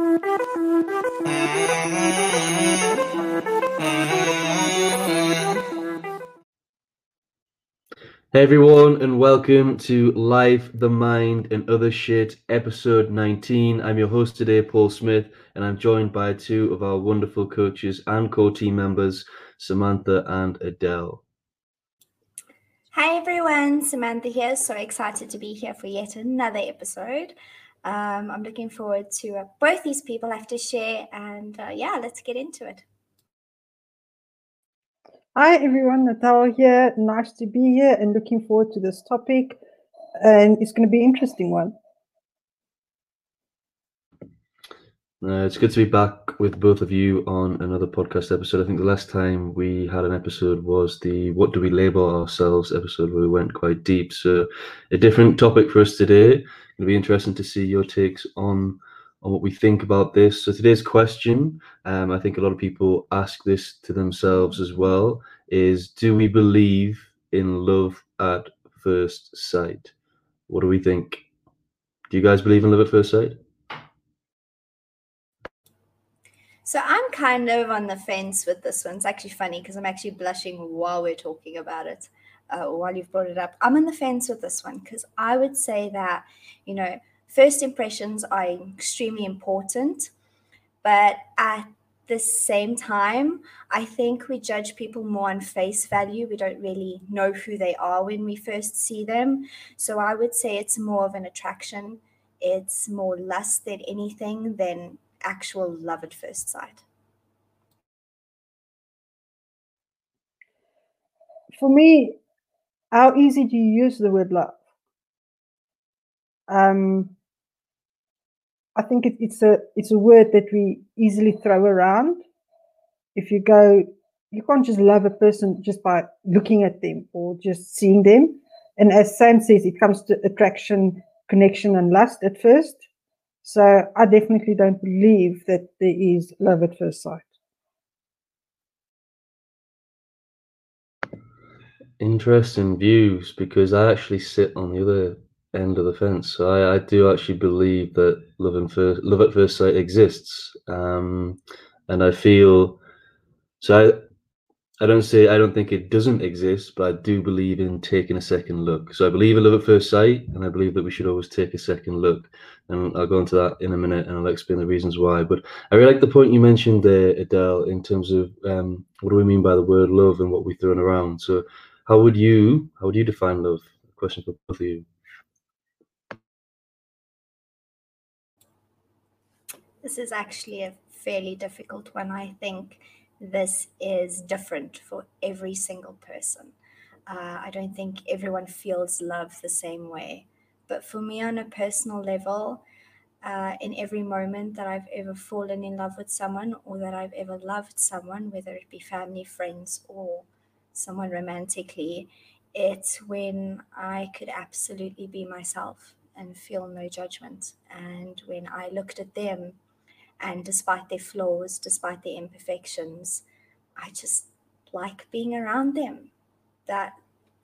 Hey everyone, and welcome to Life, the Mind, and Other Shit, episode 19. I'm your host today, Paul Smith, and I'm joined by two of our wonderful coaches and core team members, Samantha and Adele. Hi everyone, Samantha here. So excited to be here for yet another episode. Um, I'm looking forward to uh, both these people have to share, and uh, yeah, let's get into it. Hi everyone, Natal here. Nice to be here and looking forward to this topic. And it's going to be an interesting one. Uh, it's good to be back with both of you on another podcast episode. I think the last time we had an episode was the What Do We Label Ourselves episode, where we went quite deep. So, a different topic for us today. It'll be interesting to see your takes on on what we think about this. So today's question, um, I think a lot of people ask this to themselves as well, is do we believe in love at first sight? What do we think? Do you guys believe in love at first sight? So I'm kind of on the fence with this one. It's actually funny because I'm actually blushing while we're talking about it, uh, while you've brought it up. I'm on the fence with this one because I would say that, you know, first impressions are extremely important, but at the same time, I think we judge people more on face value. We don't really know who they are when we first see them. So I would say it's more of an attraction. It's more lust than anything than actual love at first sight. For me, how easy do you use the word love? Um, I think it, it's a it's a word that we easily throw around. If you go, you can't just love a person just by looking at them or just seeing them. And as Sam says, it comes to attraction, connection, and lust at first. So I definitely don't believe that there is love at first sight. Interesting views because I actually sit on the other end of the fence. So I, I do actually believe that love and first love at first sight exists, um, and I feel so. I, I don't say I don't think it doesn't exist, but I do believe in taking a second look. So I believe in love at first sight, and I believe that we should always take a second look. And I'll go into that in a minute, and I'll explain the reasons why. But I really like the point you mentioned there, Adele, in terms of um, what do we mean by the word love and what we've thrown around. So how would you how would you define love? Question for both of you. This is actually a fairly difficult one. I think this is different for every single person. Uh, I don't think everyone feels love the same way. But for me, on a personal level, uh, in every moment that I've ever fallen in love with someone or that I've ever loved someone, whether it be family, friends, or someone romantically, it's when I could absolutely be myself and feel no judgment. And when I looked at them and despite their flaws, despite their imperfections, I just like being around them. That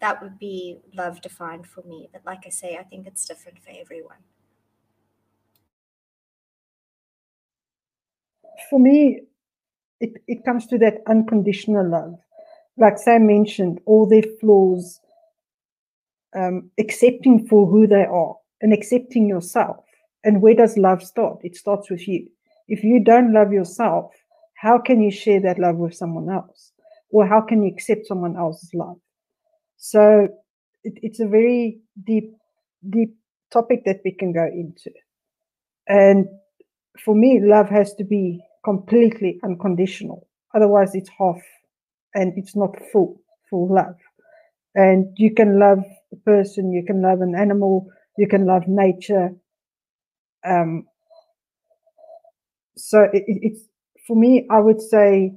that would be love defined for me. But like I say, I think it's different for everyone. For me, it, it comes to that unconditional love. Like Sam mentioned, all their flaws, um, accepting for who they are and accepting yourself. And where does love start? It starts with you if you don't love yourself, how can you share that love with someone else? Or how can you accept someone else's love? So it, it's a very deep, deep topic that we can go into. And for me, love has to be completely unconditional. Otherwise, it's half and it's not full, full love. And you can love a person, you can love an animal, you can love nature. Um, so it, it's for me i would say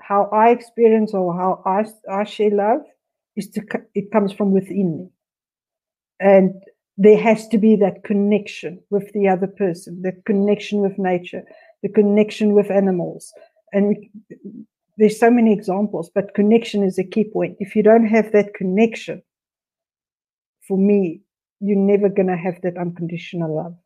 how i experience or how i, I share love is to it comes from within me. And there has to be that connection with the other person the connection with nature the connection with animals. And there's so many examples but connection is a key point. If you don't have that connection for me you're never to have that unconditional love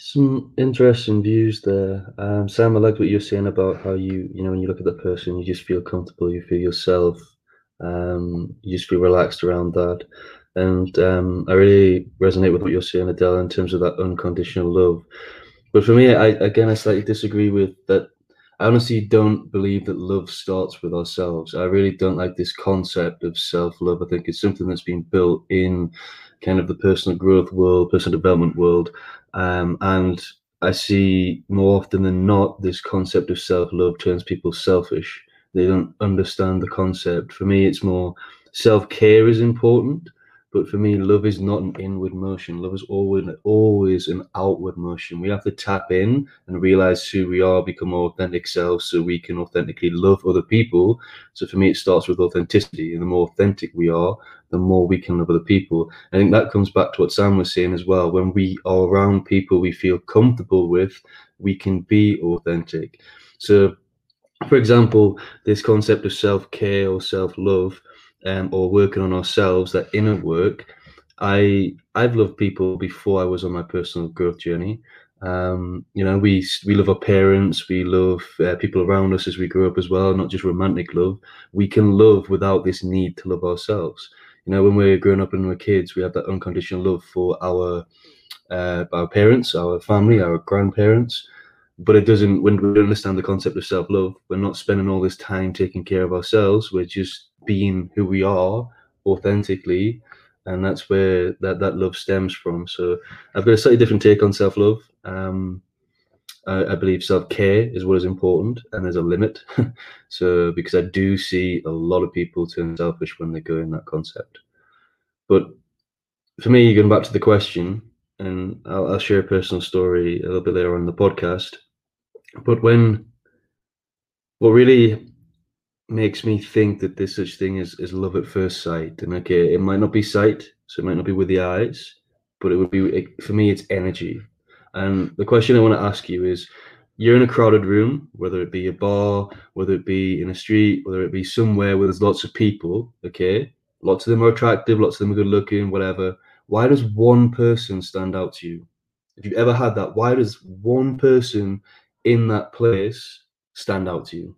Some interesting views there. Um, Sam, I like what you're saying about how you, you know, when you look at that person, you just feel comfortable, you feel yourself, um, you just feel relaxed around that. And um, I really resonate with what you're saying, Adele, in terms of that unconditional love. But for me, I again, I slightly disagree with that. I honestly don't believe that love starts with ourselves. I really don't like this concept of self love. I think it's something that's been built in kind of the personal growth world, personal development world. Um, and I see more often than not, this concept of self love turns people selfish. They don't understand the concept. For me, it's more self care is important but for me, love is not an inward motion. Love is always always an outward motion. We have to tap in and realize who we are, become our authentic selves, so we can authentically love other people. So for me, it starts with authenticity, and the more authentic we are, the more we can love other people. I think that comes back to what Sam was saying as well. When we are around people we feel comfortable with, we can be authentic. So, for example, this concept of self care or self love um, or working on ourselves, that inner work. I I've loved people before I was on my personal growth journey. Um, you know, we we love our parents, we love uh, people around us as we grow up as well, not just romantic love. We can love without this need to love ourselves. You know, when we're growing up and we're kids, we have that unconditional love for our uh, our parents, our family, our grandparents. But it doesn't. When we understand the concept of self love, we're not spending all this time taking care of ourselves. We're just being who we are authentically and that's where that, that love stems from. So i've got a slightly different take on self-love. Um, I, I, believe self-care is what is important and there's a limit. So because i do see a lot of people turn selfish when they go in that concept. But for me going back to the question and I'll, I'll share a personal story a little bit later on in the podcast but when what really makes me think that there's such thing as, as love at first sight. And okay, it might not be sight, so it might not be with the eyes, but it would be for me. It's energy. And the question I want to ask you is: You're in a crowded room, whether it be a bar, whether it be in a street, whether it be somewhere where there's lots of people. Okay, lots of them are attractive, lots of them are good looking, whatever. Why does one person stand out to you? If you've ever had that, why does one person in that place stand out to you?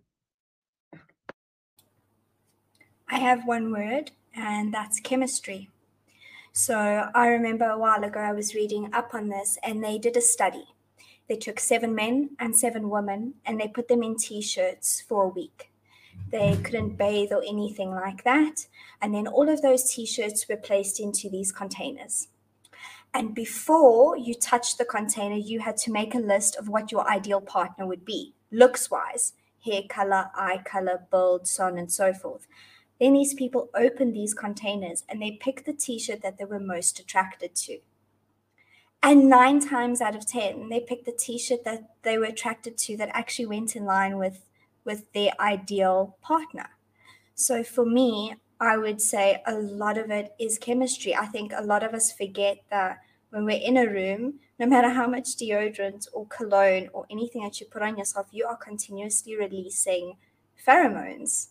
I have one word, and that's chemistry. So I remember a while ago I was reading up on this, and they did a study. They took seven men and seven women, and they put them in t shirts for a week. They couldn't bathe or anything like that. And then all of those t shirts were placed into these containers. And before you touched the container, you had to make a list of what your ideal partner would be, looks wise hair color, eye color, build, so on and so forth. Then these people opened these containers and they picked the t shirt that they were most attracted to. And nine times out of 10, they picked the t shirt that they were attracted to that actually went in line with, with their ideal partner. So for me, I would say a lot of it is chemistry. I think a lot of us forget that when we're in a room, no matter how much deodorant or cologne or anything that you put on yourself, you are continuously releasing pheromones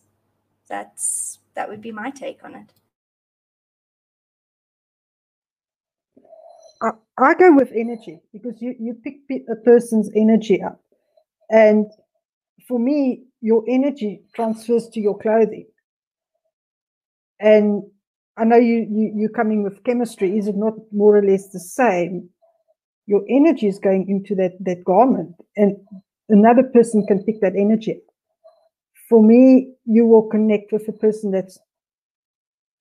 that's that would be my take on it. I, I go with energy because you, you pick a person's energy up. And for me, your energy transfers to your clothing. And I know you, you you're coming with chemistry. Is it not more or less the same? Your energy is going into that that garment, and another person can pick that energy for me, you will connect with a person that's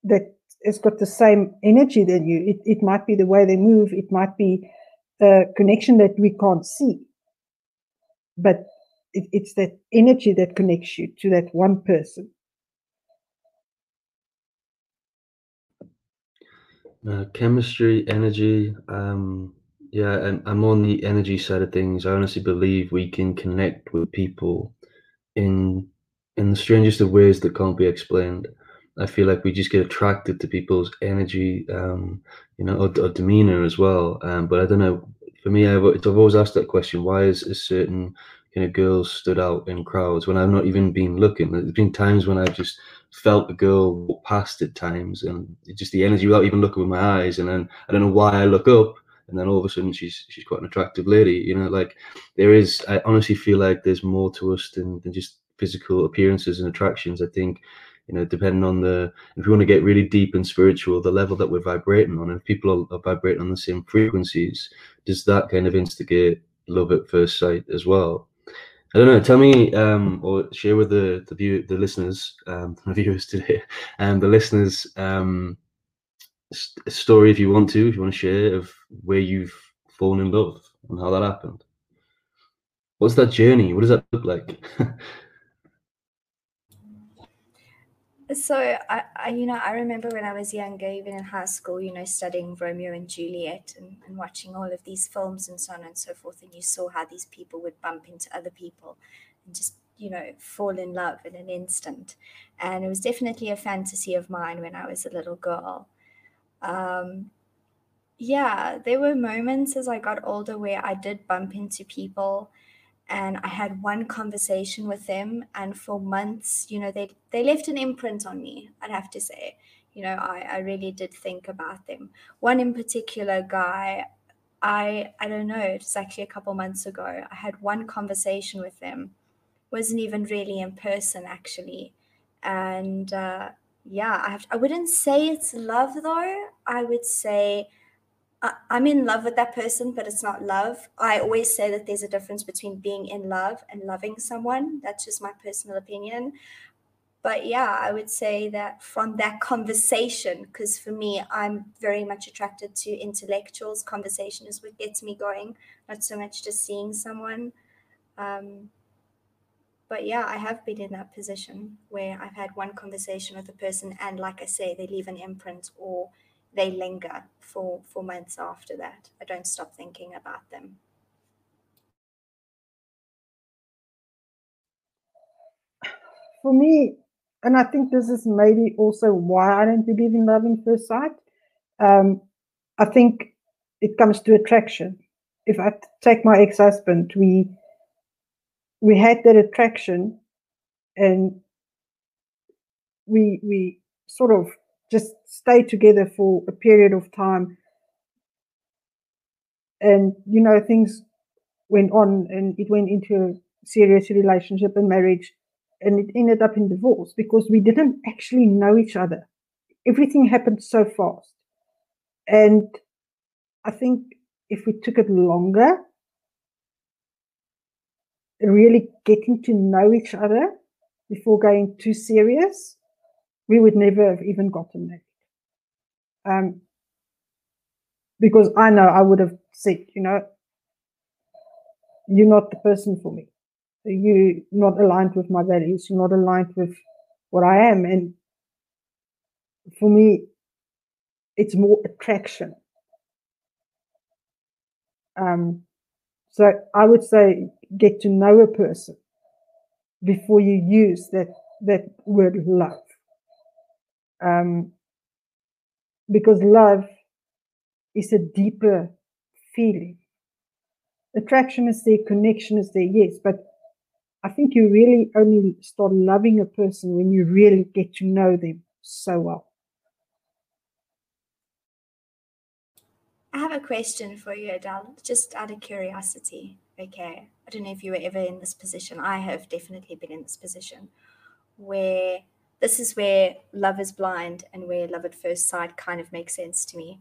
that has got the same energy than you. It, it might be the way they move, it might be a connection that we can't see. But it, it's that energy that connects you to that one person. Uh, chemistry, energy, um, yeah, I'm on the energy side of things. I honestly believe we can connect with people in in the strangest of ways that can't be explained. I feel like we just get attracted to people's energy, um, you know, or, or demeanor as well. Um, but I don't know. For me, I've, I've always asked that question: Why is a certain kind of girls stood out in crowds when I've not even been looking? There's been times when I've just felt a girl walk past at times, and just the energy without even looking with my eyes, and then I don't know why I look up, and then all of a sudden she's she's quite an attractive lady. You know, like there is. I honestly feel like there's more to us than, than just physical appearances and attractions. I think you know, depending on the, if you want to get really deep and spiritual, the level that we're vibrating on, and if people are, are, vibrating on the same frequencies, does that kind of instigate love at first sight as well? I don't know. Tell me, um, or share with the the view, the listeners, um, the viewers today, and the listeners, um, a story if you want to, if you want to share of where you've fallen in love and how that happened. What's that journey? What does that look like? So I, I, you know, I remember when I was younger, even in high school, you know, studying Romeo and Juliet and, and watching all of these films and so on and so forth. And you saw how these people would bump into other people and just, you know, fall in love in an instant. And it was definitely a fantasy of mine when I was a little girl. Um, yeah, there were moments as I got older where I did bump into people and I had one conversation with them, and for months, you know, they they left an imprint on me. I'd have to say, you know, I I really did think about them. One in particular guy, I I don't know. It's actually a couple months ago. I had one conversation with them, wasn't even really in person actually, and uh, yeah, I have. I wouldn't say it's love though. I would say I'm in love with that person, but it's not love. I always say that there's a difference between being in love and loving someone. That's just my personal opinion. But yeah, I would say that from that conversation, because for me, I'm very much attracted to intellectuals. Conversation is what gets me going, not so much just seeing someone. Um, but yeah, I have been in that position where I've had one conversation with a person, and like I say, they leave an imprint or they linger for, for months after that. I don't stop thinking about them. For me, and I think this is maybe also why I don't believe in love in first sight. Um, I think it comes to attraction. If I take my ex-husband, we we had that attraction, and we we sort of just stay together for a period of time. And, you know, things went on and it went into a serious relationship and marriage. And it ended up in divorce because we didn't actually know each other. Everything happened so fast. And I think if we took it longer, really getting to know each other before going too serious, we would never have even gotten married. Um, because I know I would have said, you know, you're not the person for me. You're not aligned with my values. You're not aligned with what I am. And for me, it's more attraction. Um, so I would say get to know a person before you use that that word love um, because love is a deeper feeling. Attraction is there, connection is there, yes, but I think you really only start loving a person when you really get to know them so well. I have a question for you, Adele, just out of curiosity. Okay. I don't know if you were ever in this position. I have definitely been in this position where this is where love is blind and where love at first sight kind of makes sense to me.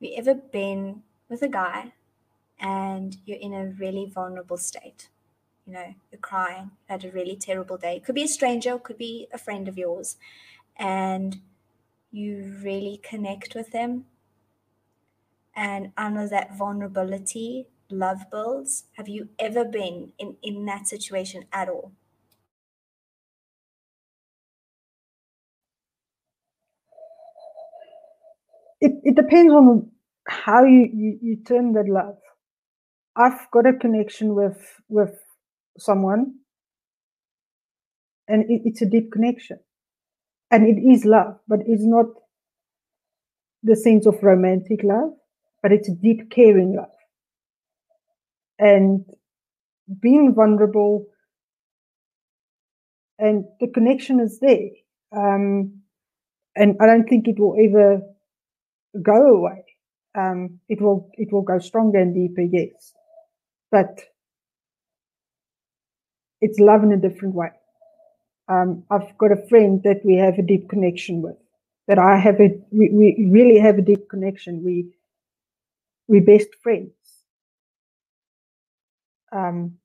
Have you ever been with a guy and you're in a really vulnerable state? You know, you're crying, had a really terrible day. It could be a stranger, could be a friend of yours, and you really connect with them. And under that vulnerability, love builds. Have you ever been in, in that situation at all? It, it depends on how you, you, you turn that love. I've got a connection with with someone and it, it's a deep connection. And it is love, but it's not the sense of romantic love, but it's a deep caring love. And being vulnerable and the connection is there. Um, and I don't think it will ever go away. um, it will it will go stronger and deeper, yes. But it's love in a different way. Um, I've got a friend that we have a deep connection with. That I have a we, we really have a deep connection. We we best friends. Um,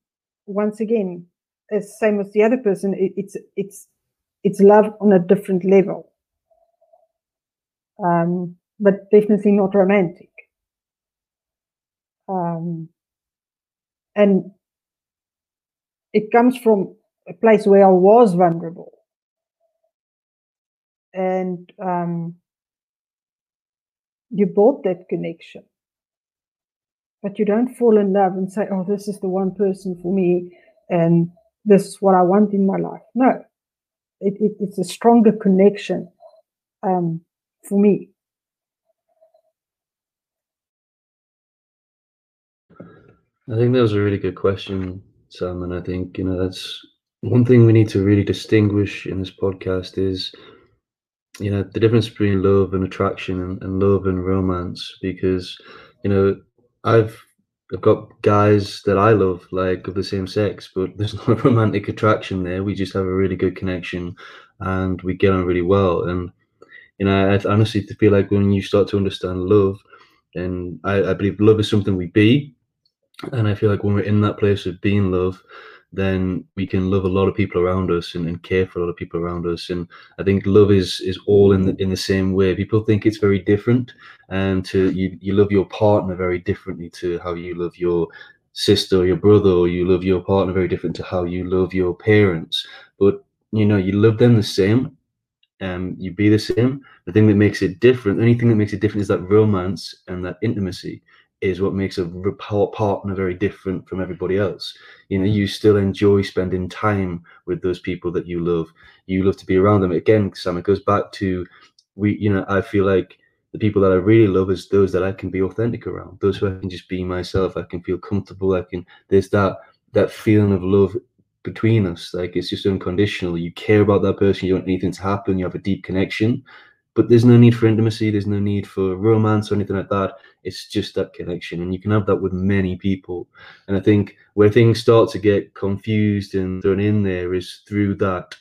once again, as same as the other person, it, it's it's it's love on a different level. Um, but definitely not romantic. Um, and it comes from a place where I was vulnerable. And um, you build that connection. But you don't fall in love and say, oh, this is the one person for me and this is what I want in my life. No, it, it, it's a stronger connection um, for me. I think that was a really good question, Sam. And I think, you know, that's one thing we need to really distinguish in this podcast is, you know, the difference between love and attraction and, and love and romance. Because, you know, I've I've got guys that I love, like of the same sex, but there's no romantic attraction there. We just have a really good connection, and we get on really well. And you know, I honestly feel like when you start to understand love, and I, I believe love is something we be, and I feel like when we're in that place of being love, then we can love a lot of people around us and, and, care for a lot of people around us. And I think love is is all in the, in the same way. People think it's very different, and to you you love your partner very differently to how you love your sister or your brother, or you love your partner very different to how you love your parents. But you know you love them the same, um, you be the same. The thing that makes it different, the only thing that makes it different is that romance and that intimacy is what makes a partner very different from everybody else. You know, you still enjoy spending time with those people that you love. You love to be around them. Again, Sam, it goes back to we. You know, I feel like the people that I really love is those that I can be authentic around. Those who I can just be myself. I can feel comfortable. I can. There's that that feeling of love between us. Like it's just unconditional. You care about that person. You don't want anything to happen. You have a deep connection but there's no need for intimacy there's no need for romance or anything like that. It's just that connection and you can have that with many people. And i think where things start to get confused and thrown in there is through that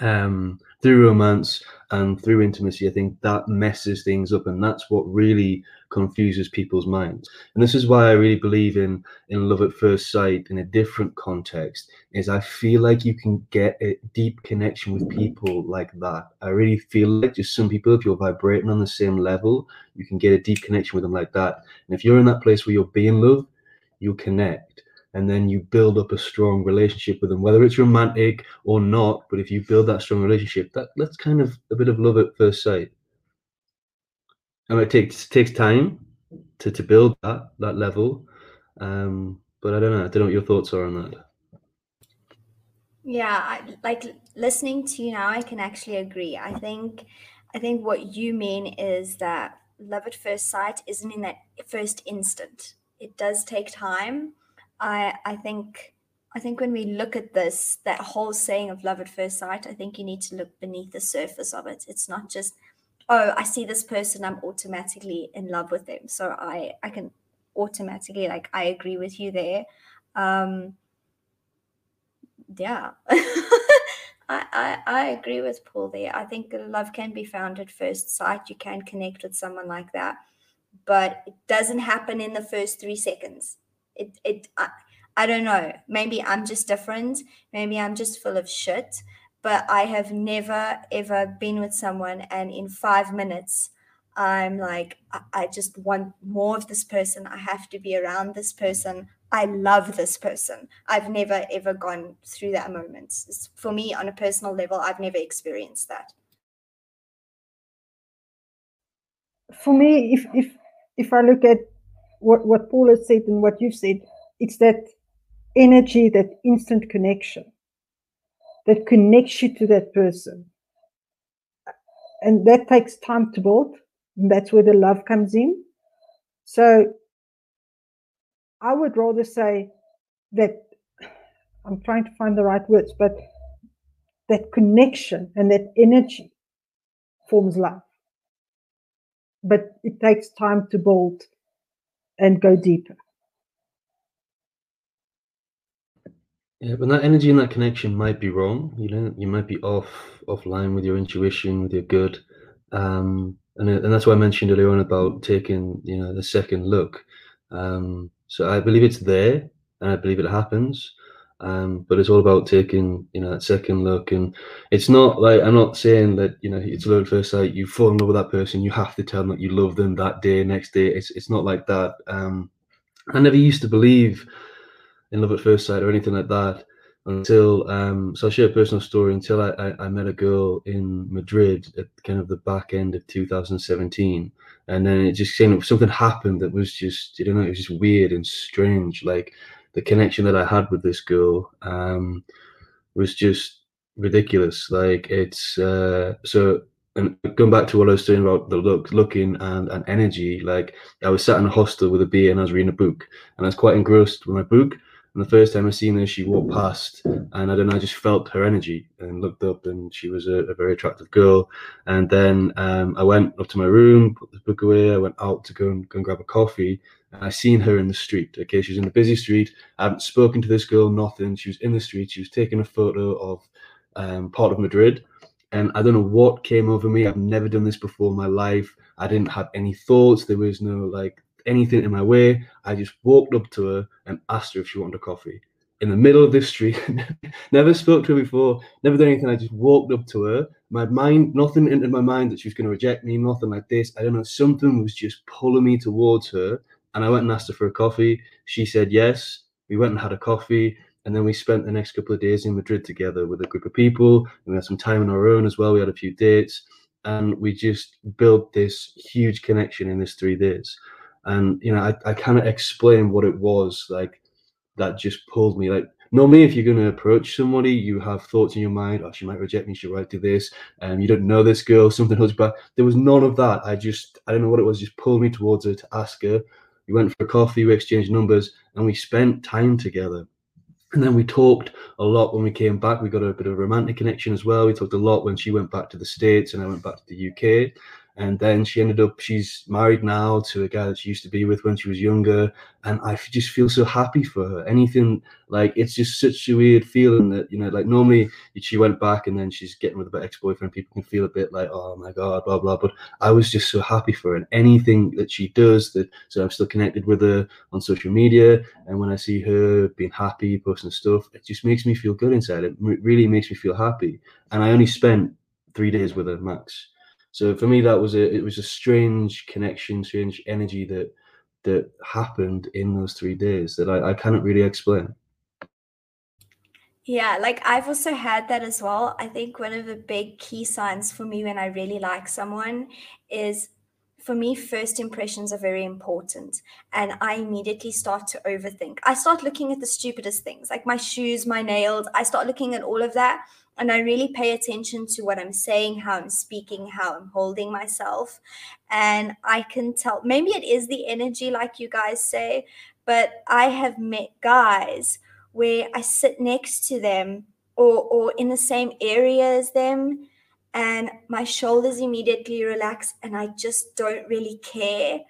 um through romance and through intimacy i think that messes things up and that's what really confuses people's minds. And this is why i really believe in in love at first sight in a different context is i feel like you can get a deep connection with people like that. I really feel like just some people if you're vibrating on the same level you can get a deep connection with them like that. And if you're in that place where you're being loved you'll connect and then you build up a strong relationship with them, whether it's romantic or not. But if you build that strong relationship, that that's kind of a bit of love at first sight. And it takes takes time to, to build that that level. Um, but I don't know. I don't know what your thoughts are on that. Yeah, I, like listening to you now, I can actually agree. I think, I think what you mean is that love at first sight isn't in that first instant. It does take time, I I think I think when we look at this, that whole saying of love at first sight, I think you need to look beneath the surface of it. It's not just, oh, I see this person, I'm automatically in love with them. So I I can automatically like I agree with you there. Um yeah. I, I, I agree with Paul there. I think love can be found at first sight. You can connect with someone like that, but it doesn't happen in the first three seconds it it I, I don't know. Maybe i'm just different. Maybe i'm just full of shit. But i have never ever been with someone and in five minutes i'm like I, I just want more of this person. I have to be around this person. I love this person. I've never ever gone through that moment. It's, for me on a personal level i've never experienced that. For me if if if i look at what, what Paul has said and what you've said, it's that energy, that instant connection that connects you to that person. And that takes time to build. That's where the love comes in. So I would rather say that I'm trying to find the right words, but that connection and that energy forms love. but it takes time to build and go deeper. Yeah, but that energy and that connection might be wrong. You know, you might be off offline with your intuition, with your good, um, and and that's why I mentioned earlier on about taking you know the second look. Um, so I believe it's there, and I believe it happens. Um, but it's all about taking you know that second look, and it's not like I'm not saying that you know it's love at first sight. You fall in love with that person, you have to tell them that you love them that day, next day. It's it's not like that. Um, I never used to believe in love at first sight or anything like that until um, so I'll share a personal story until I, I, I, met a girl in Madrid at kind of the back end of 2017 and then it just of something happened that was just you know it was just weird and strange like the connection that I had with this girl um, was just ridiculous like it's uh, so and going back to what I was saying about the look, looking and, and energy, like I was sat in a hostel with a beer and I was reading a book, and I was quite engrossed with my book. And the first time I seen her, she walked past, and I don't know, I just felt her energy and looked up, and she was a, a very attractive girl. And then um, I went up to my room, put the book away. I went out to go and, go and grab a coffee, and I seen her in the street. Okay, she was in a busy street. I haven't spoken to this girl, nothing. She was in the street. She was taking a photo of um, part of Madrid, and I don't know what came over me. I've never done this before in my life. I didn't have any thoughts. There was no like anything in my way. I just walked up to her and asked her if she wanted a coffee in the middle of this street. never spoke to her before, never done anything. I just walked up to her. My mind, nothing entered my mind that she was going to reject me, nothing like this. I don't know. Something was just pulling me towards her. And I went and asked her for a coffee. She said yes. We went and had a coffee. And then we spent the next couple of days in Madrid together with a group of people. we had some time on our own as well. We had a few dates. And we just built this huge connection in this three days and you know I, I cannot explain what it was like that just pulled me like normally if you're going to approach somebody you have thoughts in your mind oh she might reject me she might do this and um, you don't know this girl something holds back there was none of that i just i don't know what it was just pulled me towards her to ask her we went for coffee we exchanged numbers and we spent time together. And then we talked a lot when we came back. We got a bit of a romantic connection as well. We talked a lot when she went back to the states and i went back to the uk and then she ended up she's married now to a guy that she used to be with when she was younger. And i just feel so happy for her. Anything like it's just such a weird feeling that you know like normally she went back and then she's getting with a ex-boyfriend. People can feel a bit like oh my god blah blah. But i was just so happy for her. And anything that she does that so i'm still connected with her on social media. And when i see her being happy posting stuff it just makes me feel good inside. It really makes me feel happy. And i only spent three days with her max so for me, that was a it was a strange connection, strange energy that that happened in those three days that I, I cannot really explain. Yeah, like I've also had that as well. I think one of the big key signs for me when I really like someone is for me, first impressions are very important. And I immediately start to overthink. I start looking at the stupidest things, like my shoes, my nails. I start looking at all of that and I really pay attention to what I'm saying, how I'm speaking, how I'm holding myself. And I can tell maybe it is the energy, like you guys say, but I have met guys where I sit next to them or, or in the same area as them, and my shoulders immediately relax, and I just don't really care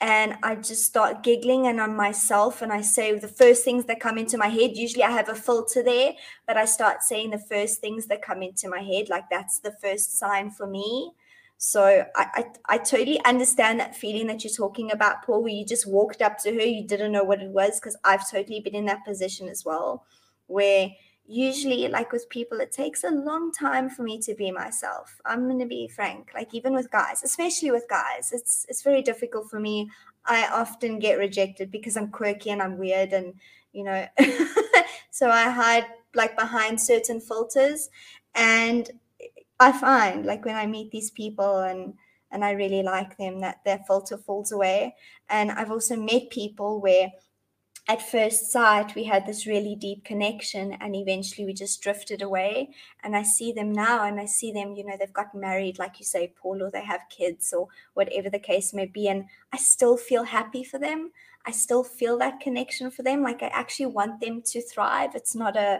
and I just start giggling and on myself and I say the first things that come into my head. Usually I have a filter there, but I start saying the first things that come into my head. Like that's the first sign for me. So I, I, I totally understand that feeling that you're talking about, Paul, where you just walked up to her, you didn't know what it was, because I've totally been in that position as well, where usually like with people it takes a long time for me to be myself. I'm going to be frank like even with guys especially with guys it's it's very difficult for me. I often get rejected because i'm quirky and i'm weird and you know so i hide like behind certain filters and i find like when i meet these people and and i really like them that their filter falls away. And i've also met people where at first sight, we had this really deep connection, and eventually we just drifted away. And I see them now, and I see them, you know, they've gotten married, like you say, Paul, or they have kids, or whatever the case may be. And I still feel happy for them. I still feel that connection for them. Like I actually want them to thrive. It's not a,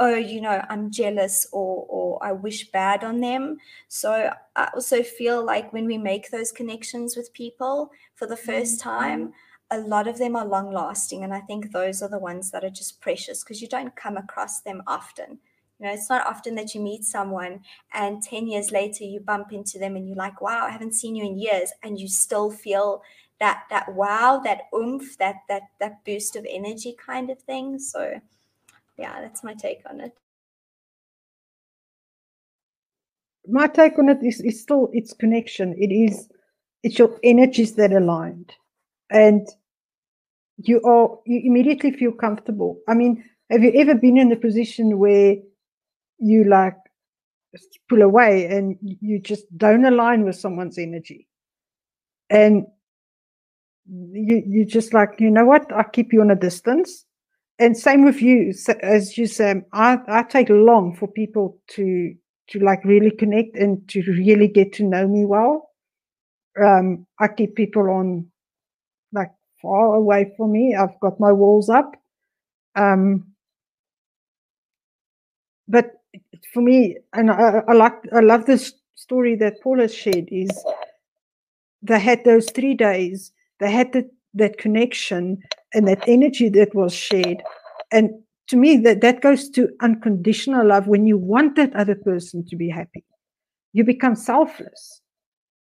oh, you know, I'm jealous or or I wish bad on them. So I also feel like when we make those connections with people for the 1st Mm-hmm. time, a lot of them are long lasting. And I think those are the ones that are just precious because you don't come across them often. You know, it's not often that you meet someone and 10 years later you bump into them and you're like, wow, I haven't seen you in years. And you still feel that that wow, that oomph, that that that boost of energy kind of thing. So yeah, that's my take on it. My take on it is, is still its connection. It is it's your energies that aligned. And you are you immediately feel comfortable. I mean, have you ever been in a position where you like pull away and you just don't align with someone's energy? And you you just like, you know what, I keep you on a distance. And same with you, as you Sam. I, I take long for people to to like really connect and to really get to know me well. Um, I keep people on far away from me. I've got my walls up. Um, but for me, and I, I like, I love this story that Paula shared. Is they had those three days. They had that that connection and that energy that was shared, and to me, that that goes to unconditional love. When you want that other person to be happy, you become selfless,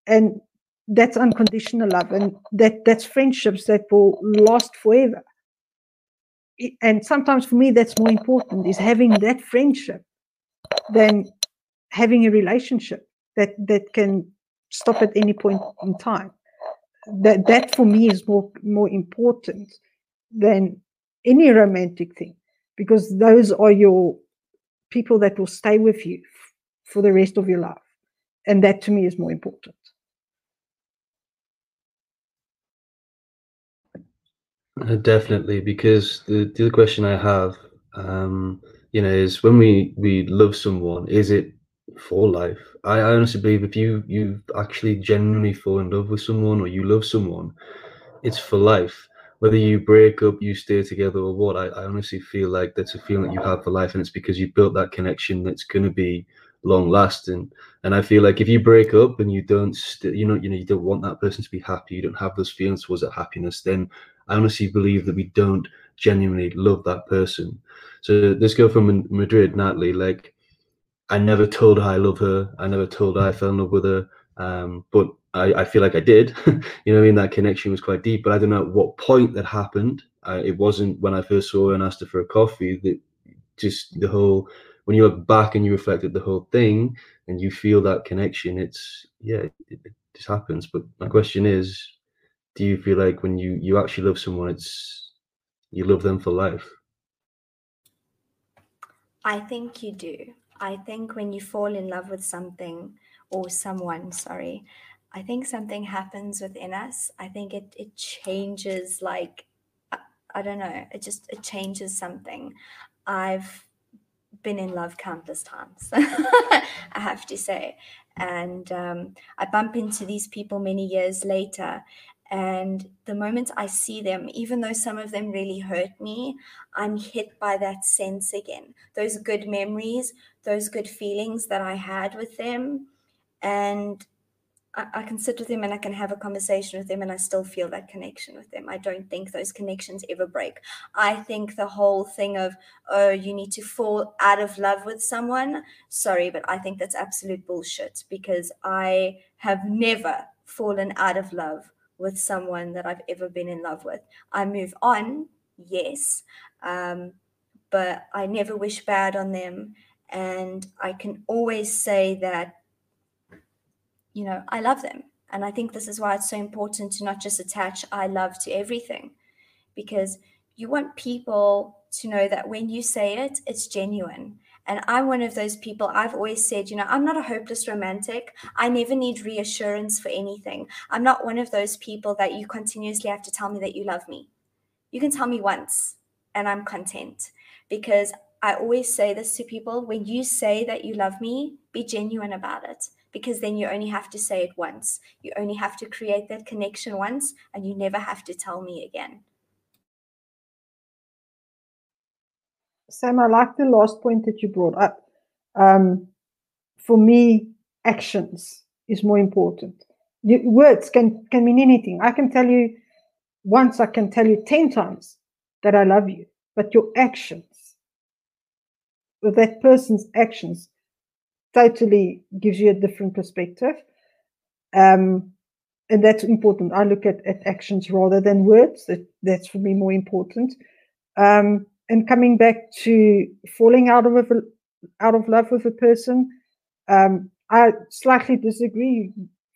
and that's unconditional love, and that that's friendships that will last forever. And sometimes for me, that's more important: is having that friendship than having a relationship that that can stop at any point in time. That that for me is more more important than any romantic thing, because those are your people that will stay with you for the rest of your life, and that to me is more important. Uh, Definitely, because the, the other question I have, um, you know, is when we we love someone, is it for life? I, I honestly believe if you you actually genuinely fall in love with someone or you love someone, it's for life. Whether you break up, you stay together, or what, I, I honestly feel like that's a feeling that you have for life, and it's because you built that connection that's going to be long lasting. And I feel like if you break up and you don't, st- you know, you know, you don't want that person to be happy, you don't have those feelings towards that happiness, then I honestly believe that we don't genuinely love that person. So this girl from Madrid, Natalie, like I never told her I love her. I never told her I fell in love with her. Um, but I, I feel like I did. you know I mean? That connection was quite deep, but I don't know at what point that happened. Uh, it wasn't when I first saw her and asked her for a coffee. That just the whole when you look back and you reflect at the whole thing and you feel that connection, it's yeah, it, it just happens. But my question is, do you feel like when you you actually love someone, it's you love them for life? I think you do. I think when you fall in love with something or someone, sorry, I think something happens within us. I think it it changes like I, I don't know, it just it changes something. I've been in love countless times, I have to say. And um, I bump into these people many years later. And the moment I see them, even though some of them really hurt me, I'm hit by that sense again. Those good memories, those good feelings that I had with them. And I, I can sit with them and I can have a conversation with them and I still feel that connection with them. I don't think those connections ever break. I think the whole thing of, oh, you need to fall out of love with someone, sorry, but I think that's absolute bullshit because I have never fallen out of love with someone that I've ever been in love with. I move on, yes, um, but I never wish bad on them. And I can always say that you know, I love them. And I think this is why it's so important to not just attach I love to everything, because you want people to know that when you say it, it's genuine. And I'm one of those people, I've always said, you know, I'm not a hopeless romantic. I never need reassurance for anything. I'm not one of those people that you continuously have to tell me that you love me. You can tell me once and I'm content because I always say this to people when you say that you love me, be genuine about it because then you only have to say it once. You only have to create that connection once and you never have to tell me again. Sam, I like the last point that you brought up. Um, for me, actions is more important. Words can can mean anything. I can tell you once, I can tell you ten times that I love you, but your actions, that person's actions, totally gives you a different perspective. Um, and that's important. I look at, at actions rather than words. That, that's for me more important. Um, and coming back to falling out of a, out of love with a person, um, I slightly disagree.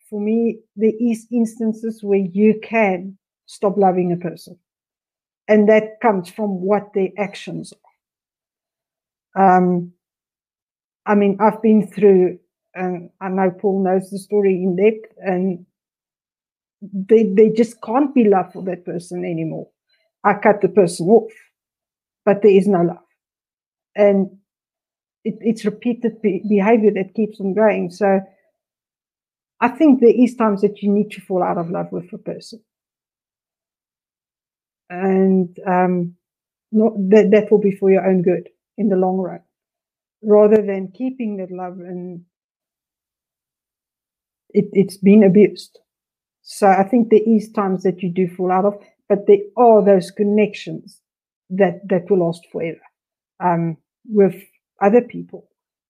For me, there is instances where you can stop loving a person, and that comes from what their actions are. Um, I mean, I've been through, and I know Paul knows the story in depth, and they they just can't be love for that person anymore. I cut the person off, but there is no love, and it, it's repeated be- behavior that keeps on going. So I think there is times that you need to fall out of love with a person, and um, not that that will be for your own good in the long run, rather than keeping that love and it, it's been abused. So I think there is times that you do fall out of, but there are those connections that that will last forever um, with other people.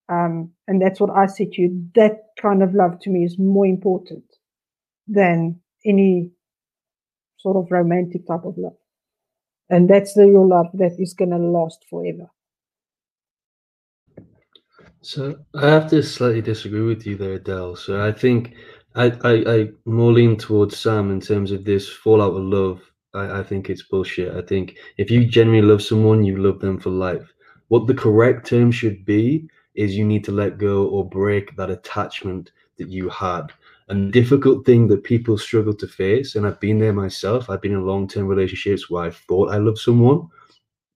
Um, and that's what I said to you. That kind of love to me is more important than any sort of romantic type of love. And that's the real love that is going to last forever. So I have to slightly disagree with you there, Adele. So I think I, I, I more lean towards Sam in terms of this fallout of love. I, I think it's bullshit. I think if you genuinely love someone, you love them for life. What the correct term should be is you need to let go or break that attachment that you had. The difficult thing that people struggle to face, and I've been there myself, I've been in long term relationships where I thought I loved someone,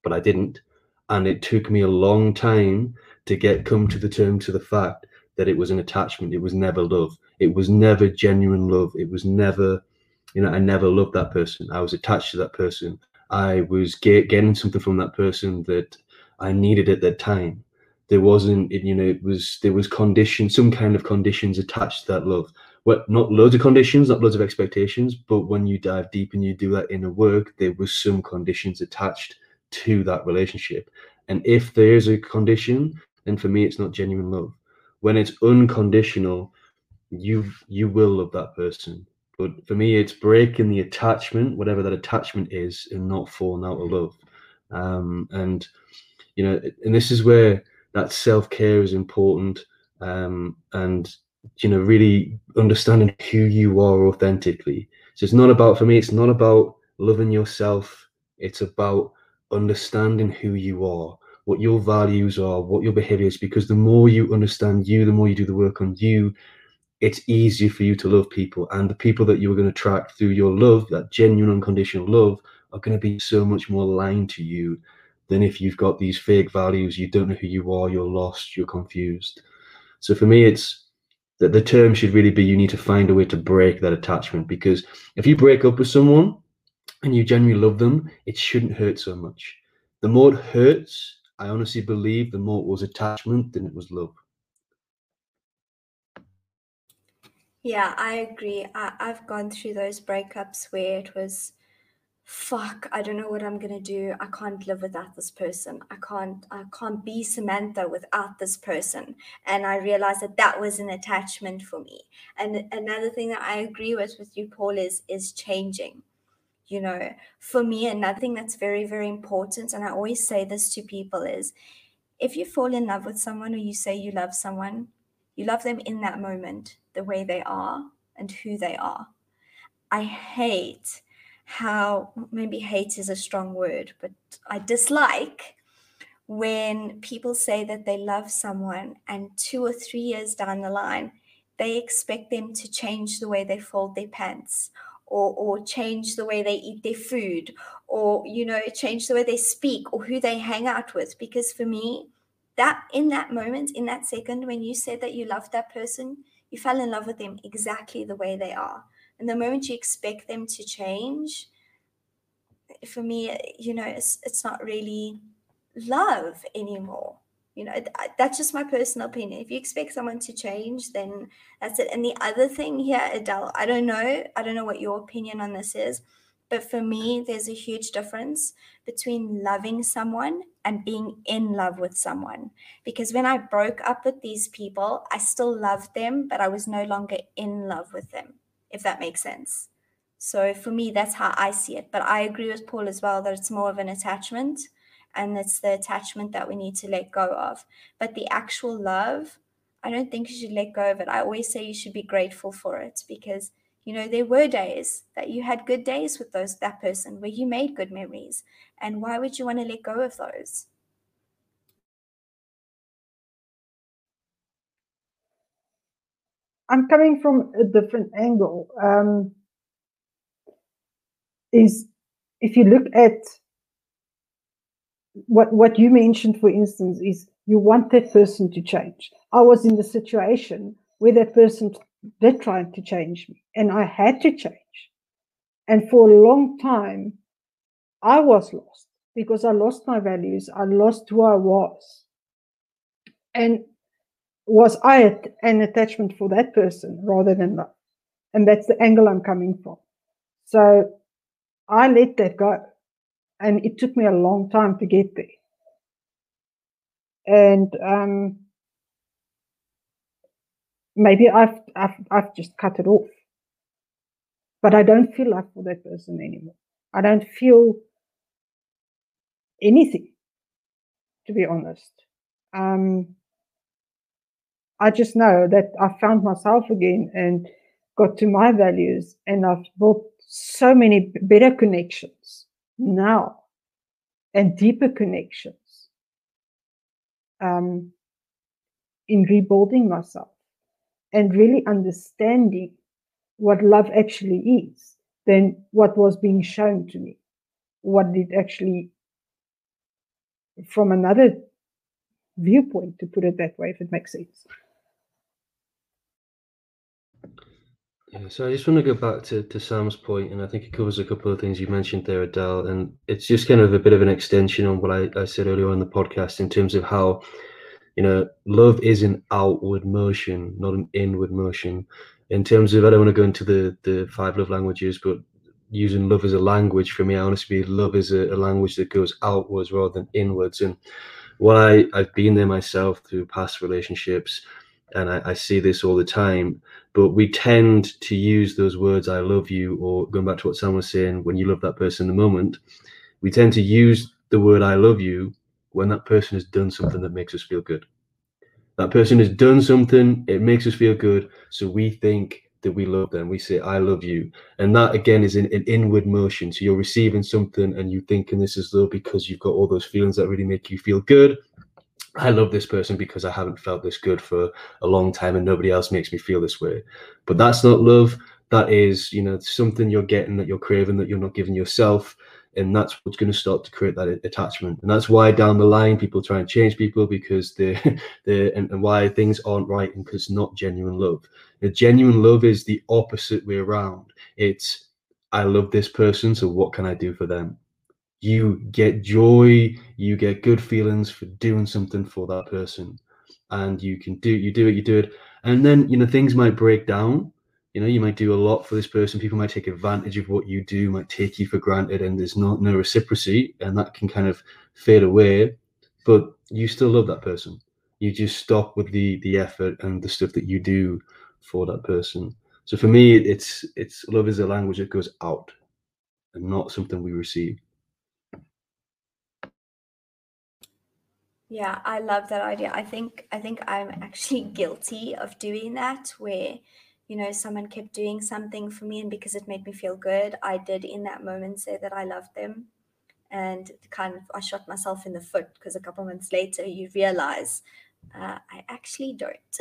but I didn't. And it took me a long time to get come to the term to the fact that it was an attachment. It was never love. It was never genuine love. It was never, you know, I never loved that person. I was attached to that person. I was get, getting something from that person that I needed at that time. There wasn't, you know, it was there was conditions, some kind of conditions attached to that love. Well, not loads of conditions, not loads of expectations, but when you dive deep and you do that inner work, there was some conditions attached to that relationship. And if there is a condition, then for me, it's not genuine love when it's unconditional, you you will love that person. But for me, it's breaking the attachment, whatever that attachment is, and not falling out of love. Um, and you know, and this is where that self care is important. Um, and you know, really understanding who you are authentically. So it's not about for me. It's not about loving yourself. It's about understanding who you are what your values are, what your behaviors. because the more you understand you, the more you do the work on you, it's easier for you to love people. And the people that you're going to attract through your love, that genuine unconditional love, are going to be so much more aligned to you than if you've got these fake values, you don't know who you are, you're lost, you're confused. So for me, it's that the term should really be you need to find a way to break that attachment because if you break up with someone and you genuinely love them, it shouldn't hurt so much. The more it hurts, I honestly believe the more it was attachment than it was love. Yeah, I agree. I, I've gone through those breakups where it was, fuck, I don't know what I'm gonna do. I can't live without this person. I can't, I can't be Samantha without this person. And I realized that that was an attachment for me. And another thing that I agree with with you, Paul, is is changing you know for me another thing that's very very important and i always say this to people is if you fall in love with someone or you say you love someone you love them in that moment the way they are and who they are. I hate how maybe hate is a strong word but i dislike when people say that they love someone and two or three years down the line they expect them to change the way they fold their pants or, or change the way they eat their food or you know change the way they speak or who they hang out with. Because for me that in that moment in that second when you said that you loved that person you fell in love with them exactly the way they are. And the moment you expect them to change for me you know it's, it's not really love anymore. You know that's just my personal opinion. If you expect someone to change then that's it. And the other thing here adele i don't know i don't know what your opinion on this is but for me there's a huge difference between loving someone and being in love with someone because when i broke up with these people i still loved them but i was no longer in love with them if that makes sense so for me that's how i see it but i agree with paul as well that it's more of an attachment and it's the attachment that we need to let go of. But the actual love, I don't think you should let go of it. I always say you should be grateful for it because you know there were days that you had good days with those that person where you made good memories. And why would you want to let go of those? I'm coming from a different angle. Um, is if you look at what what you mentioned, for instance, is you want that person to change. I was in the situation where that person did try to change me, and I had to change. And for a long time, I was lost because I lost my values. I lost who I was. And was I an attachment for that person rather than love? And that's the angle I'm coming from. So I let that go and it took me a long time to get there. And um, maybe I've, I've I've just cut it off, but I don't feel like for that person anymore. I don't feel anything, to be honest. Um, I just know that I found myself again and got to my values, and I've built so many better connections now and deeper connections um, in rebuilding myself and really understanding what love actually is than what was being shown to me, what it actually, from another viewpoint, to put it that way, if it makes sense. Yeah, so I just want to go back to, to Sam's point, and I think it covers a couple of things you mentioned there, Adele, and it's just kind of a bit of an extension on what I, I said earlier on the podcast in terms of how, you know, love is an outward motion, not an inward motion. In terms of, I don't want to go into the, the five love languages, but using love as a language for me, I honestly believe love is a, a language that goes outwards rather than inwards. And why I've been there myself through past relationships, and I, I, see this all the time, but we tend to use those words, I love you, or going back to what Sam was saying, when you love that person in the moment, we tend to use the word I love you when that person has done something that makes us feel good. That person has done something, it makes us feel good. So we think that we love them. We say, I love you. And that again is an, an inward motion. So you're receiving something and you thinking this is love because you've got all those feelings that really make you feel good I love this person because I haven't felt this good for a long time and nobody else makes me feel this way. But that's not love. That is, you know, something you're getting that you're craving that you're not giving yourself. And that's what's going to start to create that attachment. And that's why down the line people try and change people because they they and, and why things aren't right and because not genuine love. The genuine love is the opposite way around. It's I love this person, so what can I do for them? you get joy, you get good feelings for doing something for that person. And you can do you do it, you do it. And then you know things might break down. You know, you might do a lot for this person. People might take advantage of what you do, might take you for granted, and there's not no reciprocity, and that can kind of fade away. But you still love that person. You just stop with the the effort and the stuff that you do for that person. So for me, it's it's love is a language that goes out and not something we receive. Yeah, I love that idea. I think I think I'm actually guilty of doing that where you know someone kept doing something for me and because it made me feel good, I did in that moment say that I loved them and kind of I shot myself in the foot because a couple months later you realize uh, I actually don't.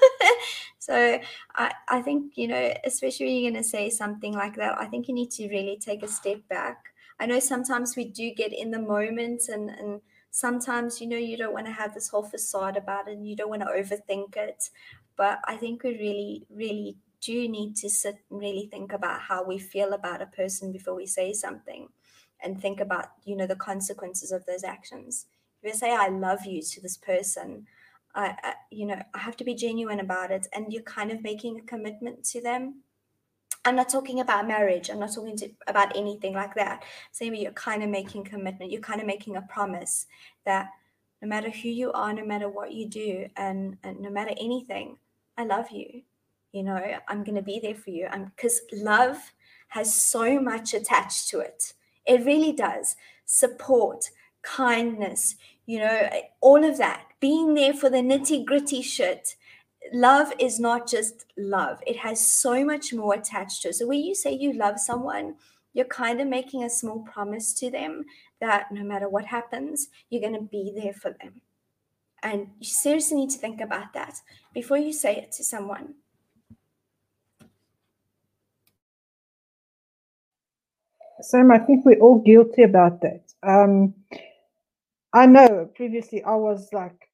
so I, I think, you know, especially when you're going to say something like that, I think you need to really take a step back. I know sometimes we do get in the moment and, and sometimes you know you don't want to have this whole facade about it and you don't want to overthink it but i think we really really do need to sit and really think about how we feel about a person before we say something and think about you know the consequences of those actions if I say I love you to this person, I, I, you know, I have to be genuine about it, and you're kind of making a commitment to them. I'm not talking about marriage. I'm not talking to, about anything like that. So you're kind of making commitment. You're kind of making a promise that no matter who you are, no matter what you do, and, and no matter anything, I love you. You know, I'm going to be there for you. Because love has so much attached to it. It really does. Support, kindness, you know, eh, all of that. Being there for the nitty gritty shit love is not just love, it has so much more attached to it. So when you say you love someone, you're kind of making a small promise to them that no matter what happens, you're going to be there for them. And you seriously need to think about that before you say it to someone. Sam, I think we're all guilty about that. Um, I know previously I was like,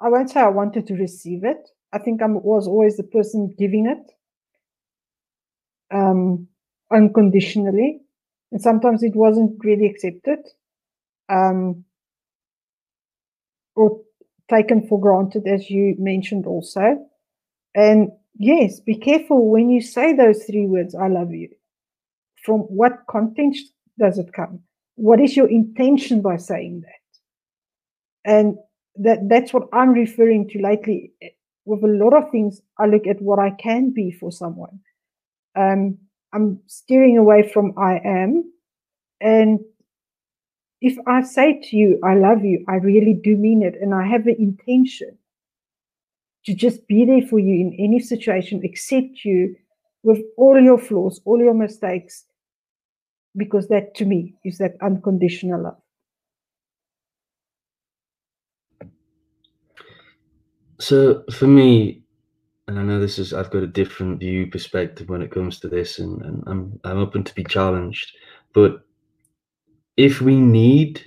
I won't say I wanted to receive it. I think I was always the person giving it um, unconditionally. And sometimes it wasn't really accepted um, or taken for granted, as you mentioned also. And yes, be careful when you say those three words, I love you. From what context does it come? What is your intention by saying that? And that that's what I'm referring to lately. With a lot of things, I look at what I can be for someone. Um, I'm steering away from I am. And if I say to you, I love you, I really do mean it. And I have the intention to just be there for you in any situation, accept you with all your flaws, all your mistakes, because that to me is that unconditional love. So for me, and I know this is I've got a different view perspective when it comes to this, and, and I'm I'm open to be challenged. But if we need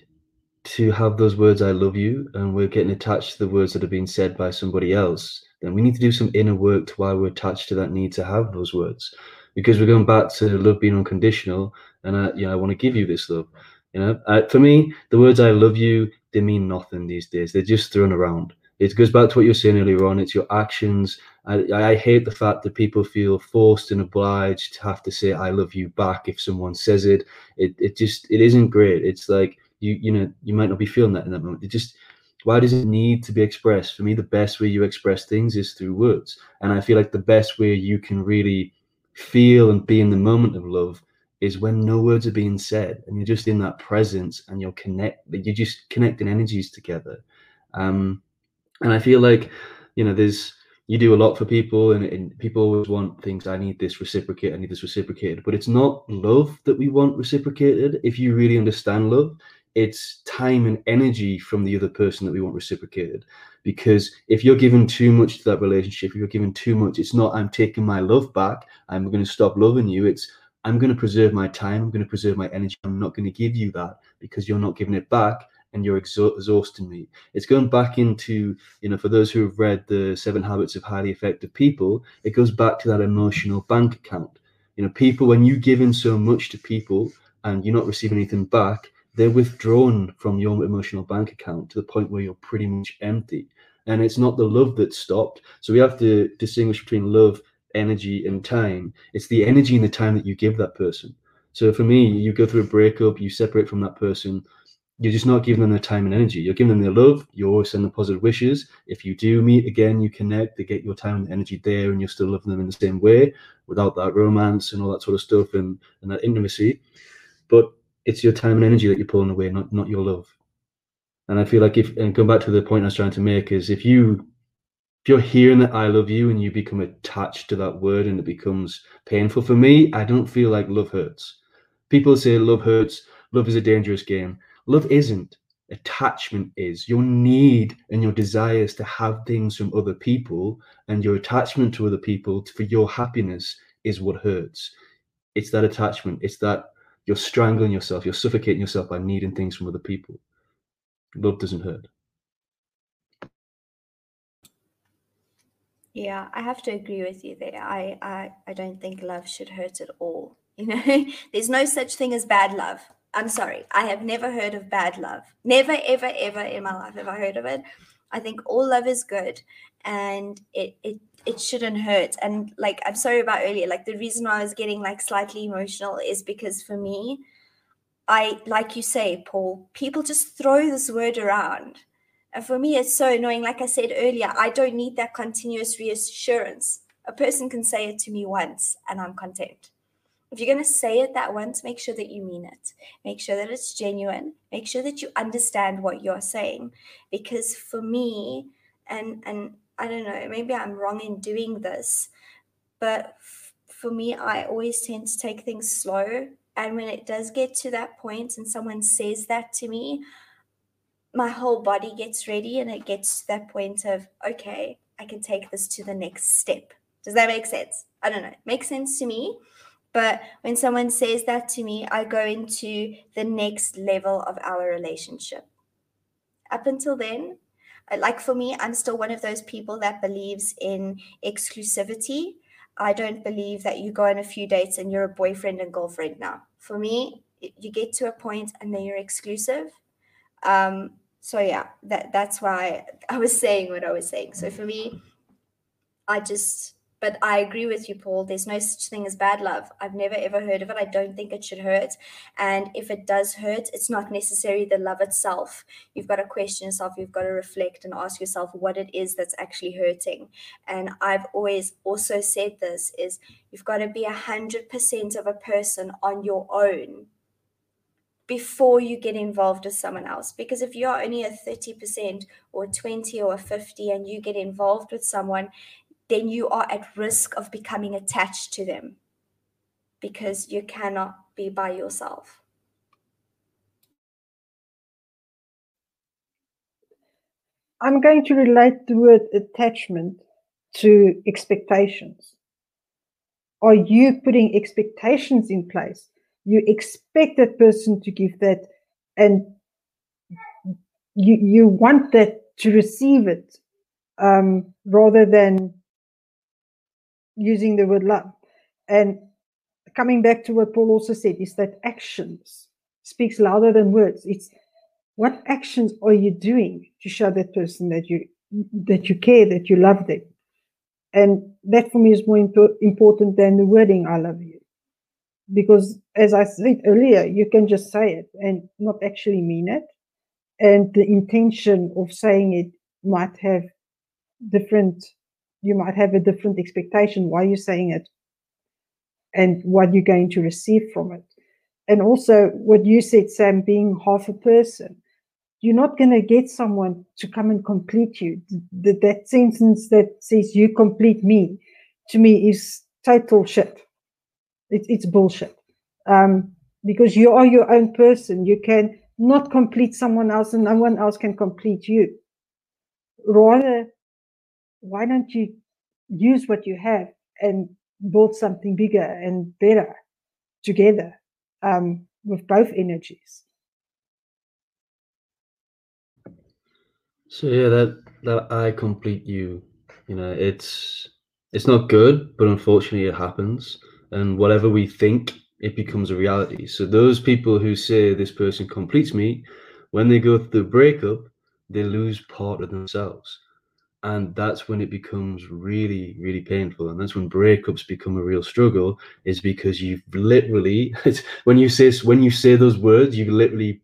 to have those words "I love you" and we're getting attached to the words that are being said by somebody else, then we need to do some inner work to why we're attached to that need to have those words, because we're going back to love being unconditional, and I, you know, I want to give you this love. You know, I, for me, the words "I love you" they mean nothing these days. They're just thrown around it goes back to what you were saying earlier on. It's your actions. I, I hate the fact that people feel forced and obliged to have to say "I love you" back if someone says it. It it just it isn't great. It's like you you know you might not be feeling that in that moment. It just why does it need to be expressed? For me, the best way you express things is through words, and I feel like the best way you can really feel and be in the moment of love is when no words are being said and you're just in that presence and you're connect you're just connecting energies together um and I feel like, you know, there's you do a lot for people, and, and people always want things. I need this reciprocated. I need this reciprocated. But it's not love that we want reciprocated. If you really understand love, it's time and energy from the other person that we want reciprocated. Because if you're giving too much to that relationship, if you're giving too much, it's not I'm taking my love back. I'm going to stop loving you. It's I'm going to preserve my time. I'm going to preserve my energy. I'm not going to give you that because you're not giving it back and you're exhausting me. It's going back into, you know, for those who have read the Seven Habits of Highly Effective People, it goes back to that emotional bank account. You know, people, when you give in so much to people and you're not receiving anything back, they're withdrawn from your emotional bank account to the point where you're pretty much empty. And it's not the love that's stopped. So we have to distinguish between love, energy, and time. It's the energy and the time that you give that person. So for me, you go through a breakup, you separate from that person, you're just not giving them the time and energy. You're giving them their love. You always sending positive wishes. If you do meet again, you connect. They get your time and energy there, and you're still loving them in the same way, without that romance and all that sort of stuff and, and that intimacy. But it's your time and energy that you're pulling away, not not your love. And I feel like if and come back to the point I was trying to make is if you if you're hearing that I love you and you become attached to that word and it becomes painful for me, I don't feel like love hurts. People say love hurts. Love is a dangerous game Love isn't. Attachment is. Your need and your desires to have things from other people and your attachment to other people for your happiness is what hurts. It's that attachment. It's that you're strangling yourself, you're suffocating yourself by needing things from other people. Love doesn't hurt. Yeah, I have to agree with you there. I, I, I don't think love should hurt at all. You know, there's no such thing as bad love I'm sorry. I have never heard of bad love. Never, ever, ever in my life have I heard of it. I think all love is good and it it it shouldn't hurt. And like I'm sorry about earlier, like the reason why I was getting like slightly emotional is because for me, I like you say, Paul, people just throw this word around. And for me, it's so annoying. Like I said earlier, I don't need that continuous reassurance. A person can say it to me once and I'm content if you're going to say it that once, make sure that you mean it. Make sure that it's genuine. Make sure that you understand what you're saying. Because for me, and and I don't know, maybe I'm wrong in doing this, but f- for me, I always tend to take things slow. And when it does get to that point and someone says that to me, my whole body gets ready and it gets to that point of, okay, I can take this to the next step. Does that make sense? I don't know. Makes sense to me. But when someone says that to me, I go into the next level of our relationship. Up until then, like for me, I'm still one of those people that believes in exclusivity. I don't believe that you go on a few dates and you're a boyfriend and girlfriend now. For me, you get to a point and then you're exclusive. Um, so yeah, that that's why I was saying what I was saying. So for me, I just but I agree with you, Paul. There's no such thing as bad love. I've never ever heard of it. I don't think it should hurt. And if it does hurt, it's not necessarily the love itself. You've got to question yourself. You've got to reflect and ask yourself what it is that's actually hurting. And I've always also said this is you've got to be a hundred percent of a person on your own before you get involved with someone else. Because if you're only a 30% or 20 or 50 and you get involved with someone, then you are at risk of becoming attached to them because you cannot be by yourself. I'm going to relate the word attachment to expectations. Are you putting expectations in place? You expect that person to give that, and you you want that to receive it, um, rather than using the word love. And coming back to what Paul also said is that actions speaks louder than words. It's what actions are you doing to show that person that you that you care, that you love them. And that for me is more impo- important than the wording I love you. Because as I said earlier, you can just say it and not actually mean it. And the intention of saying it might have different you might have a different expectation why you're saying it and what you're going to receive from it. And also, what you said, Sam, being half a person, you're not going to get someone to come and complete you. The, that sentence that says, you complete me, to me is total shit. It, it's bullshit. Um, because you are your own person. You can not complete someone else, and no one else can complete you. Rather, why don't you use what you have and build something bigger and better together um, with both energies? So yeah, that that I complete you. You know, it's it's not good, but unfortunately, it happens. And whatever we think, it becomes a reality. So those people who say this person completes me, when they go through the breakup, they lose part of themselves and that's when it becomes really really painful and that's when breakups become a real struggle is because you've literally when you say when you say those words you've literally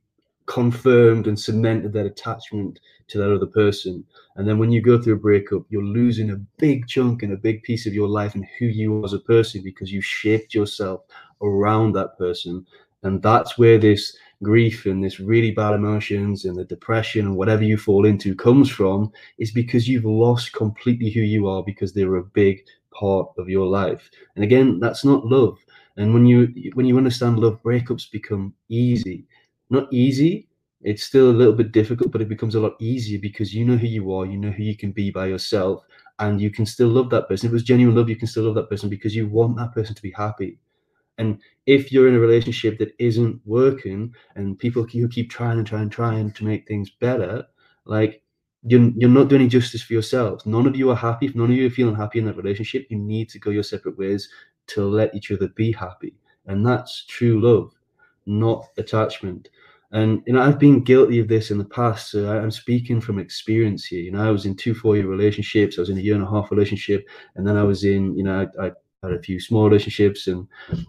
confirmed and cemented that attachment to that other person. And then when you go through a breakup you're losing a big chunk and a big piece of your life and who you are as a person because you shaped yourself around that person. And that's where this grief and this really bad emotions and the depression and whatever you fall into comes from is because you've lost completely who you are because they were a big part of your life. And again, that's not love. And when you when you understand love, breakups become easy. Not easy, it's still a little bit difficult, but it becomes a lot easier because you know who you are, you know who you can be by yourself, and you can still love that person. If it was genuine love, you can still love that person because you want that person to be happy. And if you're in a relationship that isn't working and people who keep trying and trying and trying to make things better, like you're, you're not doing any justice for yourselves. None of you are happy. If none of you are feeling happy in that relationship, you need to go your separate ways to let each other be happy. And that's true love. not attachment. And you know, I've been guilty of this in the past. So I'm speaking from experience here. You know, I was in two four-year relationships. I was in a year and a half relationship, and then I was in, you know, I, I had a few small relationships and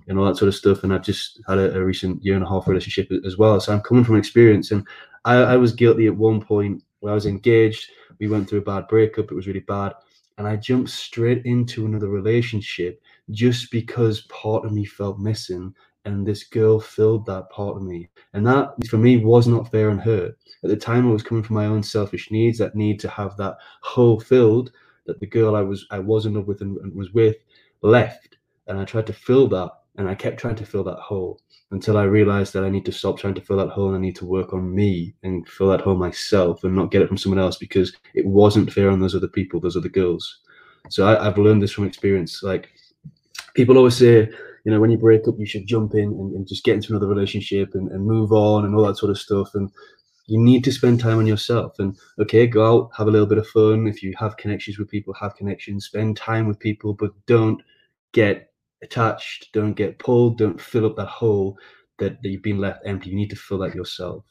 and all that sort of stuff. And I've just had a, a, recent year and a half relationship as well. So I'm coming from experience, and I, I was guilty at one point where I was engaged. We went through a bad breakup. It was really bad, and I jumped straight into another relationship just because part of me felt missing and this girl filled that part of me and that for me was not fair on her at the time i was coming from my own selfish needs that need to have that hole filled that the girl i was i was in love with and, and was with left and i tried to fill that and i kept trying to fill that hole until i realized that i need to stop trying to fill that hole and i need to work on me and fill that hole myself and not get it from someone else because it wasn't fair on those other people those other girls so I, i've learned this from experience like people always say you know, when you break up, you should jump in and, and just get into another relationship and, and move on and all that sort of stuff. And you need to spend time on yourself. And okay, go out, have a little bit of fun. If you have connections with people, have connections, spend time with people, but don't get attached, don't get pulled, don't fill up that hole that, that you've been left empty. You need to fill that yourself.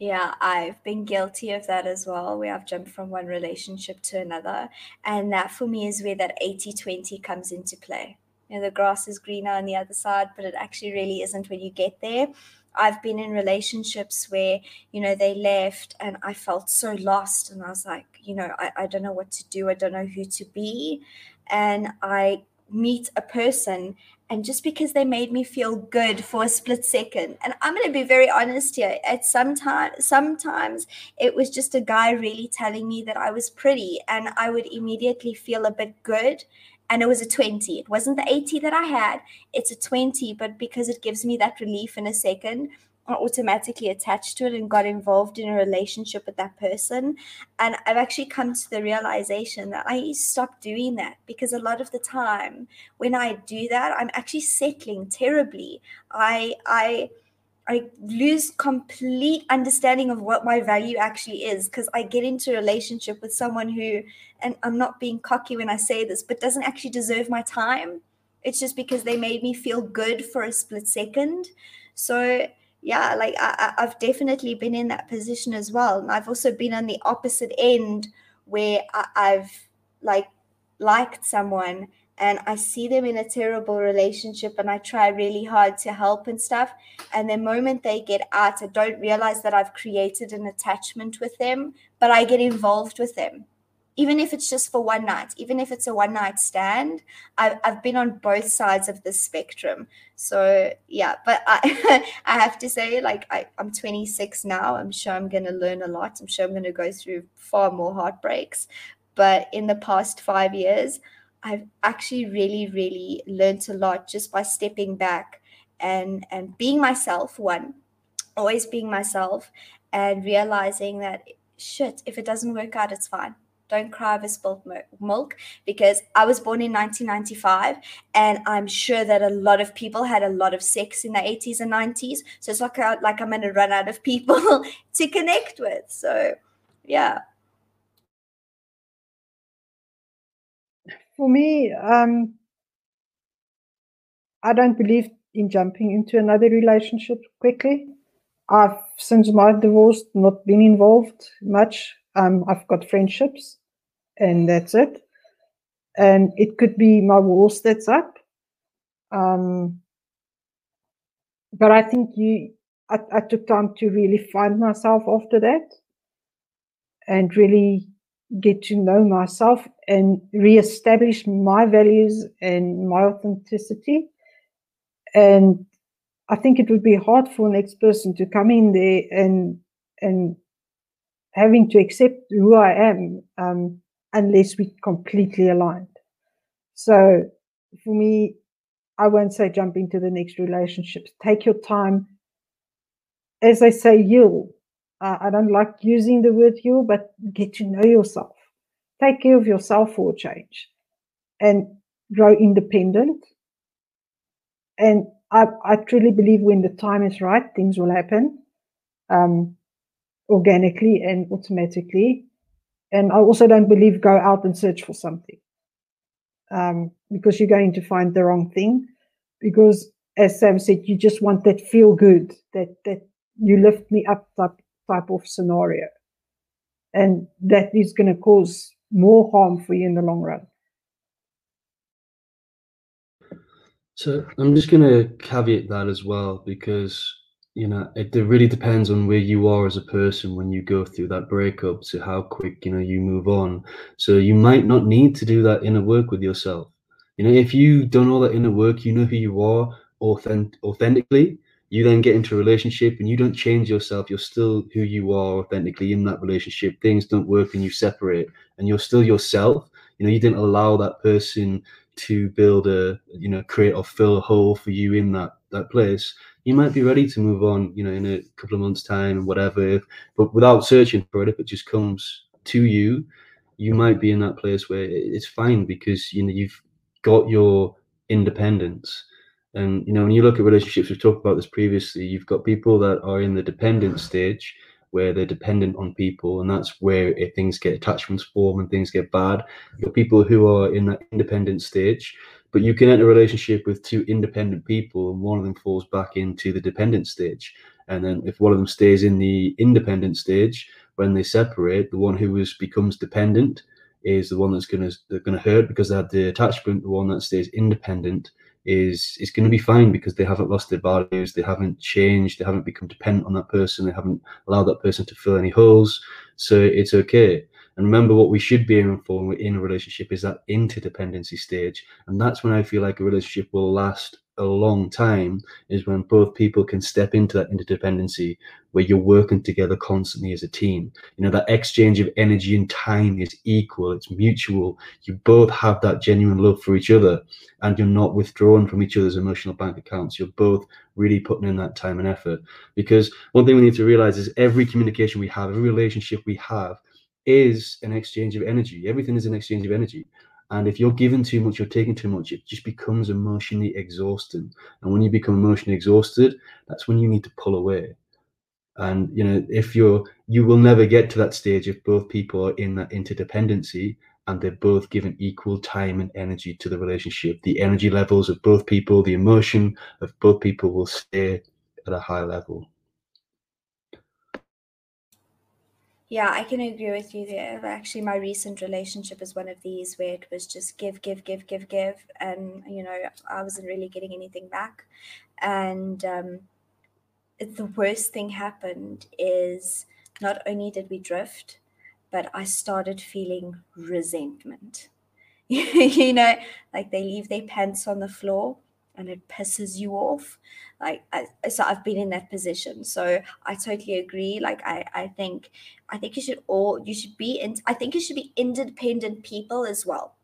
Yeah, I've been guilty of that as well, where I've jumped from one relationship to another. And that for me is where that 80 20 comes into play. You know, the grass is greener on the other side, but it actually really isn't when you get there. I've been in relationships where, you know, they left and I felt so lost. And I was like, you know, I, I don't know what to do. I don't know who to be. And I meet a person and just because they made me feel good for a split second and i'm going to be very honest here at sometimes sometimes it was just a guy really telling me that i was pretty and i would immediately feel a bit good and it was a 20 it wasn't the 80 that i had it's a 20 but because it gives me that relief in a second I automatically attached to it and got involved in a relationship with that person. And I've actually come to the realization that I stop doing that because a lot of the time when I do that, I'm actually settling terribly. I I I lose complete understanding of what my value actually is because I get into a relationship with someone who, and I'm not being cocky when I say this, but doesn't actually deserve my time. It's just because they made me feel good for a split second. So yeah, like I, I've definitely been in that position as well. And I've also been on the opposite end where I, I've like liked someone and I see them in a terrible relationship and I try really hard to help and stuff. And the moment they get out, I don't realize that I've created an attachment with them, but I get involved with them even if it's just for one night, even if it's a one night stand, I've, I've been on both sides of the spectrum. So yeah, but I, I have to say, like I, I'm 26 now. I'm sure I'm going to learn a lot. I'm sure I'm going to go through far more heartbreaks. But in the past five years, I've actually really, really learned a lot just by stepping back and and being myself. One, always being myself, and realizing that shit, if it doesn't work out, it's fine don't cry over spilt milk because I was born in 1995 and I'm sure that a lot of people had a lot of sex in the 80s and 90s. So it's like, like I'm to run out of people to connect with. So, yeah. For me, um, I don't believe in jumping into another relationship quickly. I've since my divorce not been involved much. Um, I've got friendships and that's it. And it could be my walls that's up. Um, but I think you, I, I took time to really find myself after that and really get to know myself and reestablish my values and my authenticity. And I think it would be hard for the next person to come in there and and having to accept who I am. Um, unless we completely aligned. So for me, I won't say jump into the next relationship. Take your time. As I say, heal. Uh, I don't like using the word heal, but get to know yourself. Take care of yourself for a change and grow independent. And I, I truly believe when the time is right, things will happen um, organically and automatically and I also don't believe go out and search for something um, because you're going to find the wrong thing. Because as Sam said, you just want that feel good, that that you lift me up type type of scenario, and that is going to cause more harm for you in the long run. So I'm just going to caveat that as well because you know it, really depends on where you are as a person when you go through that breakup to how quick you know you move on. So you might not need to do that inner work with yourself. You know, if you've done all that inner work, you know who you are authentic, authentically. You then get into a relationship and you don't change yourself. You're still who you are authentically in that relationship. Things don't work and you separate, and you're still yourself. You know, you didn't allow that person to build a you know create or fill a hole for you in that that place you might be ready to move on you know in a couple of months time whatever but without searching for it if it just comes to you you might be in that place where it's fine because you know you've got your independence and you know when you look at relationships we've talked about this previously you've got people that are in the dependent stage where they're dependent on people, and that's where if things get attachments form and things get bad. You're people who are in that independent stage, but you can enter a relationship with two independent people, and one of them falls back into the dependent stage. And then if one of them stays in the independent stage, when they separate, the one who is becomes dependent is the one that's gonna gonna hurt because they had the attachment. The one that stays independent is is going to be fine because they haven't lost their values, they haven't changed, they haven't become dependent on that person, they haven't allowed that person to fill any holes. So it's okay. And remember, what we should be aiming for in a relationship is that interdependency stage, and that's when I feel like a relationship will last a long time is when both people can step into that interdependency where you're working together constantly as a team. You know, that exchange of energy and time is equal, it's mutual. You both have that genuine love for each other and you're not withdrawn from each other's emotional bank accounts. You're both really putting in that time and effort. Because one thing we need to realize is every communication we have, every relationship we have is an exchange of energy. Everything is an exchange of energy. And if you're giving too much, you're taking too much, it just becomes emotionally exhausting. And when you become emotionally exhausted, that's when you need to pull away. And you know, if you're you will never get to that stage if both people are in that interdependency and they're both given equal time and energy to the relationship. The energy levels of both people, the emotion of both people will stay at a high level. Yeah, I can agree with you there. Actually, my recent relationship is one of these where it was just give, give, give, give, give. And, you know, I wasn't really getting anything back. And um, the worst thing happened is not only did we drift, but I started feeling resentment. you know, like they leave their pants on the floor and it pisses you off like I, so i've been in that position. So i totally agree. Like i i think i think you should all you should be in i think you should be independent people as well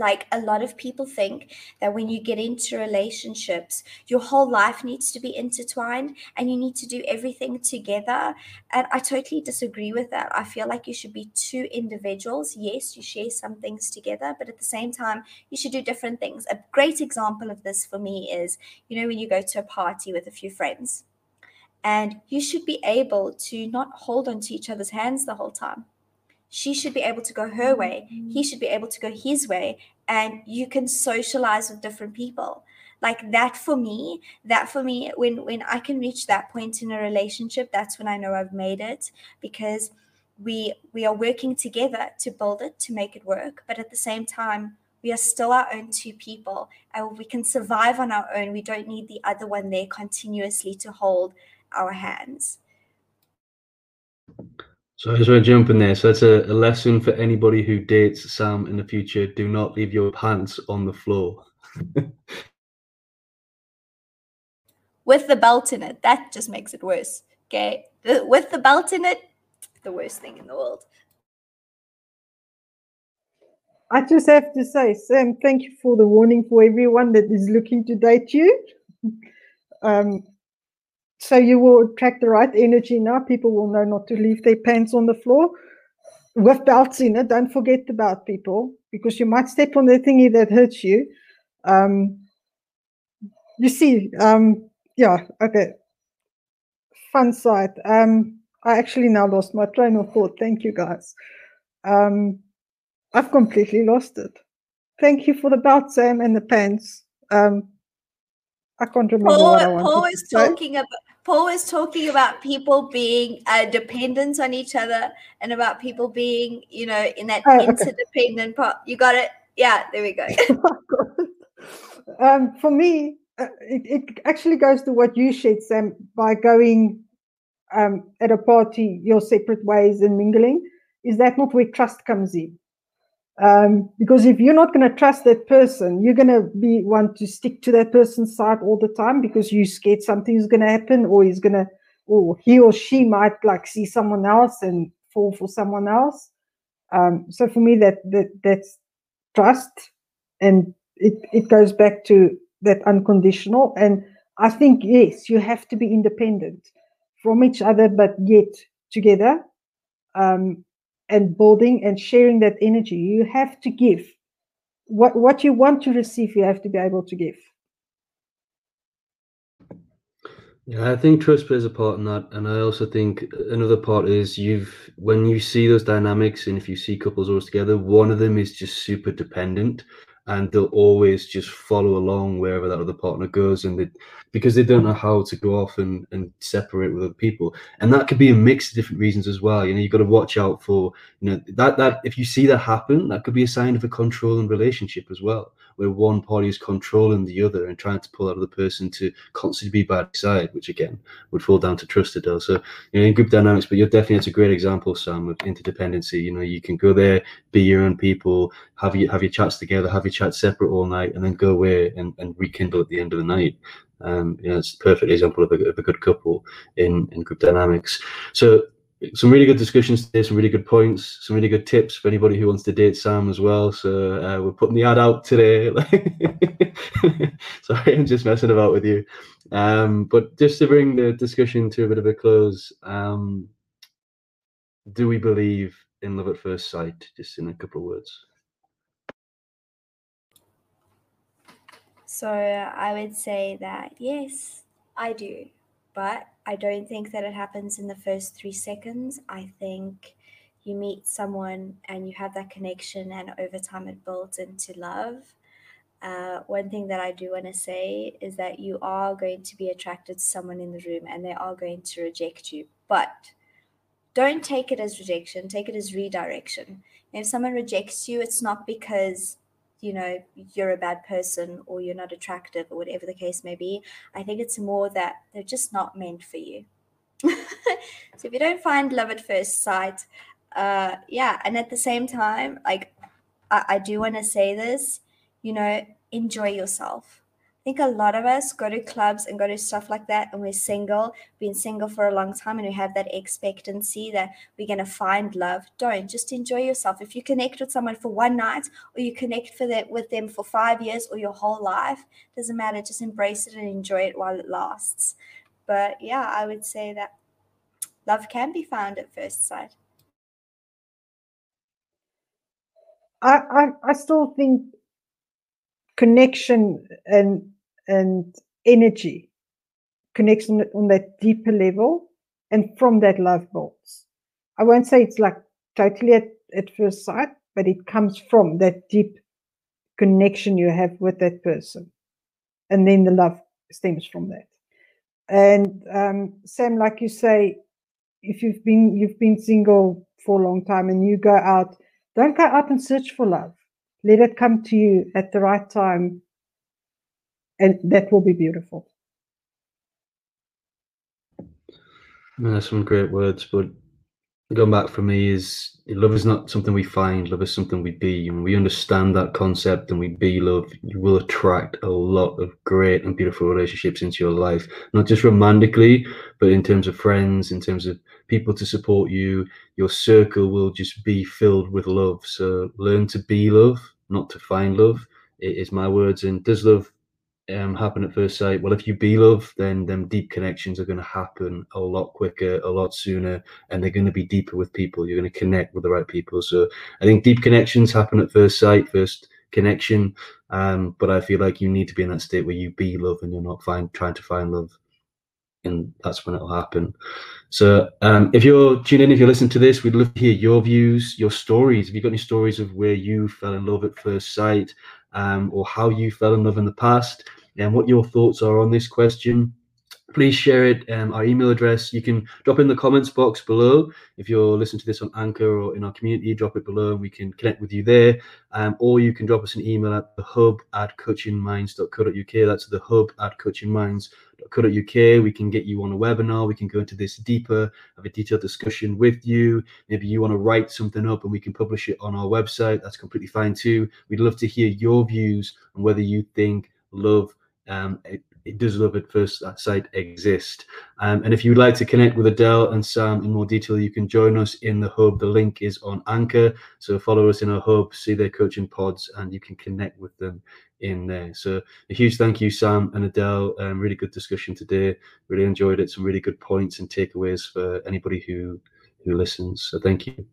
like a lot of people think that when you get into relationships your whole life needs to be intertwined and you need to do everything together. And i totally disagree with that. I feel like you should be two individuals. Yes you share some things together but at the same time you should do different things. A great example of this for me is you know when you go to a party with a few friends and you should be able to not hold on to each other's hands the whole time she should be able to go her way he mm-hmm. should be able to go his way and you can socialize with different people. Like that for me that for me when when i can reach that point in a relationship that's when i know i've made it because we we are working together to build it to make it work but at the same time we are still our own two people and we can survive on our own. We don't need the other one there continuously to hold our hands so I just want to jump in there. So that's a, a, lesson for anybody who dates Sam in the future. Do not leave your pants on the floor. with the belt in it, that just makes it worse. Okay. The, with the belt in it, the worst thing in the world. I just have to say, Sam, thank you for the warning for everyone that is looking to date you. Um, so you will attract the right energy now. People will know not to leave their pants on the floor with belts in it. Don't forget about people because you might step on the thingy that hurts you. Um, you see, um, yeah, okay. Fun side. Um, I actually now lost my train of thought. Thank you, guys. Um, I've completely lost it. Thank you for the belt, Sam, and the pants. Um, I can't remember Paul, what I wanted Paul was talking about Paul was talking about people being uh, dependent on each other and about people being, you know, in that oh, interdependent okay. part. You got it? Yeah, there we go. um, for me, uh, it, it actually goes to what you said, Sam, by going um, at a party your separate ways and mingling. Is that not where trust comes in? Um, because if you're not going to trust that person, you're going to be want to stick to that person's side all the time because you're scared something is going to happen, or he's going to, or he or she might like see someone else and fall for someone else. Um, so for me, that that that's trust, and it it goes back to that unconditional. And I think yes, you have to be independent from each other, but yet together. Um, and building and sharing that energy. You have to give. What what you want to receive, you have to be able to give. Yeah, I think trust plays a part in that, and I also think another part is you've when you see those dynamics, and if you see couples always together, one of them is just super dependent, and they'll always just follow along wherever that other partner goes and they because they don't know how to go off and, and separate with other people. And that could be a mix of different reasons as well. You know you've got to watch out for you know that that if you see that happen that could be a sign of a controlling relationship as well where one party is controlling the other and trying to pull out of the person to constantly be by the side, which again would fall down to trust Adele. So, you know, in group dynamics, but you're definitely, it's a great example, Sam, of interdependency. You know, you can go there, be your own people, have you have your chats together, have your chats separate all night, and then go away and, and rekindle at the end of the night. Um, you know, it's a perfect example of a, of a good couple in, in group dynamics. So some really good discussions today, some really good points, some really good tips for anybody who wants to date Sam as well. So uh, we're putting the ad out today. Sorry, I'm just messing about with you. Um, but just to bring the discussion to a bit of a close, um, do we believe in love at first sight? Just in a couple of words. So I would say that yes, I do. But I don't think that it happens in the first three seconds. I think you meet someone and you have that connection, and over time it builds into love. Uh, one thing that I do want to say is that you are going to be attracted to someone in the room and they are going to reject you. But don't take it as rejection, take it as redirection. if someone rejects you, it's not because you know you're a bad person or you're not attractive or whatever the case may be i think it's more that they're just not meant for you. So if you don't find love at first sight uh yeah and at the same time like i, I do want to say this you know enjoy yourself I think a lot of us go to clubs and go to stuff like that, and we're single, been single for a long time, and we have that expectancy that we're going to find love. Don't just enjoy yourself. If you connect with someone for one night, or you connect for that with them for five years or your whole life, doesn't matter. Just embrace it and enjoy it while it lasts. But yeah, I would say that love can be found at first sight. I, I, I still think connection and and energy connection on that deeper level and from that love builds. I won't say it's like totally at, at first sight but it comes from that deep connection you have with that person. And then the love stems from that. And um, sam like you say if you've been you've been single for a long time and you go out don't go out and search for love let it come to you at the right time, and that will be beautiful. that's some great words, but going back for me is love is not something we find love is something we be and we understand that concept and we be love you will attract a lot of great and beautiful relationships into your life. Not just romantically but in terms of friends in terms of people to support you your circle will just be filled with love. So learn to be love not to find love it is my words. And does love um, happen at first sight. Well, if you be love, then them deep connections are going to happen a lot quicker, a lot sooner, and they're going to be deeper with people. You're going to connect with the right people. So I think deep connections happen at first sight, first connection. Um, but I feel like you need to be in that state where you be love and you're not find trying to find love, and that's when it'll happen. So um, if you're tuning in, if you're listening to this, we'd love to hear your views, your stories. Have you got any stories of where you fell in love at first sight, um, or how you fell in love in the past? And what your thoughts are on this question please share it. Um, our email address, you can drop in the comments box below. If you're listening to this on Anchor or in our community, drop it below and we can connect with you there. Um, or you can drop us an email at the hub at coachingminds.co.uk. That's the hub at coachingminds.co.uk. We can get you on a webinar. We can go into this deeper, have a detailed discussion with you. Maybe you want to write something up and we can publish it on our website. That's completely fine too. We'd love to hear your views on whether you think love um, it does love at first sight exist. Um, and if you'd like to connect with Adele and Sam in more detail, you can join us in the hub. The link is on Anchor. So follow us in our hub, see their coaching pods, and you can connect with them in there. So a huge thank you, Sam and Adele. Um, really good discussion today. Really enjoyed it. Some really good points and takeaways for anybody who who listens. So thank you.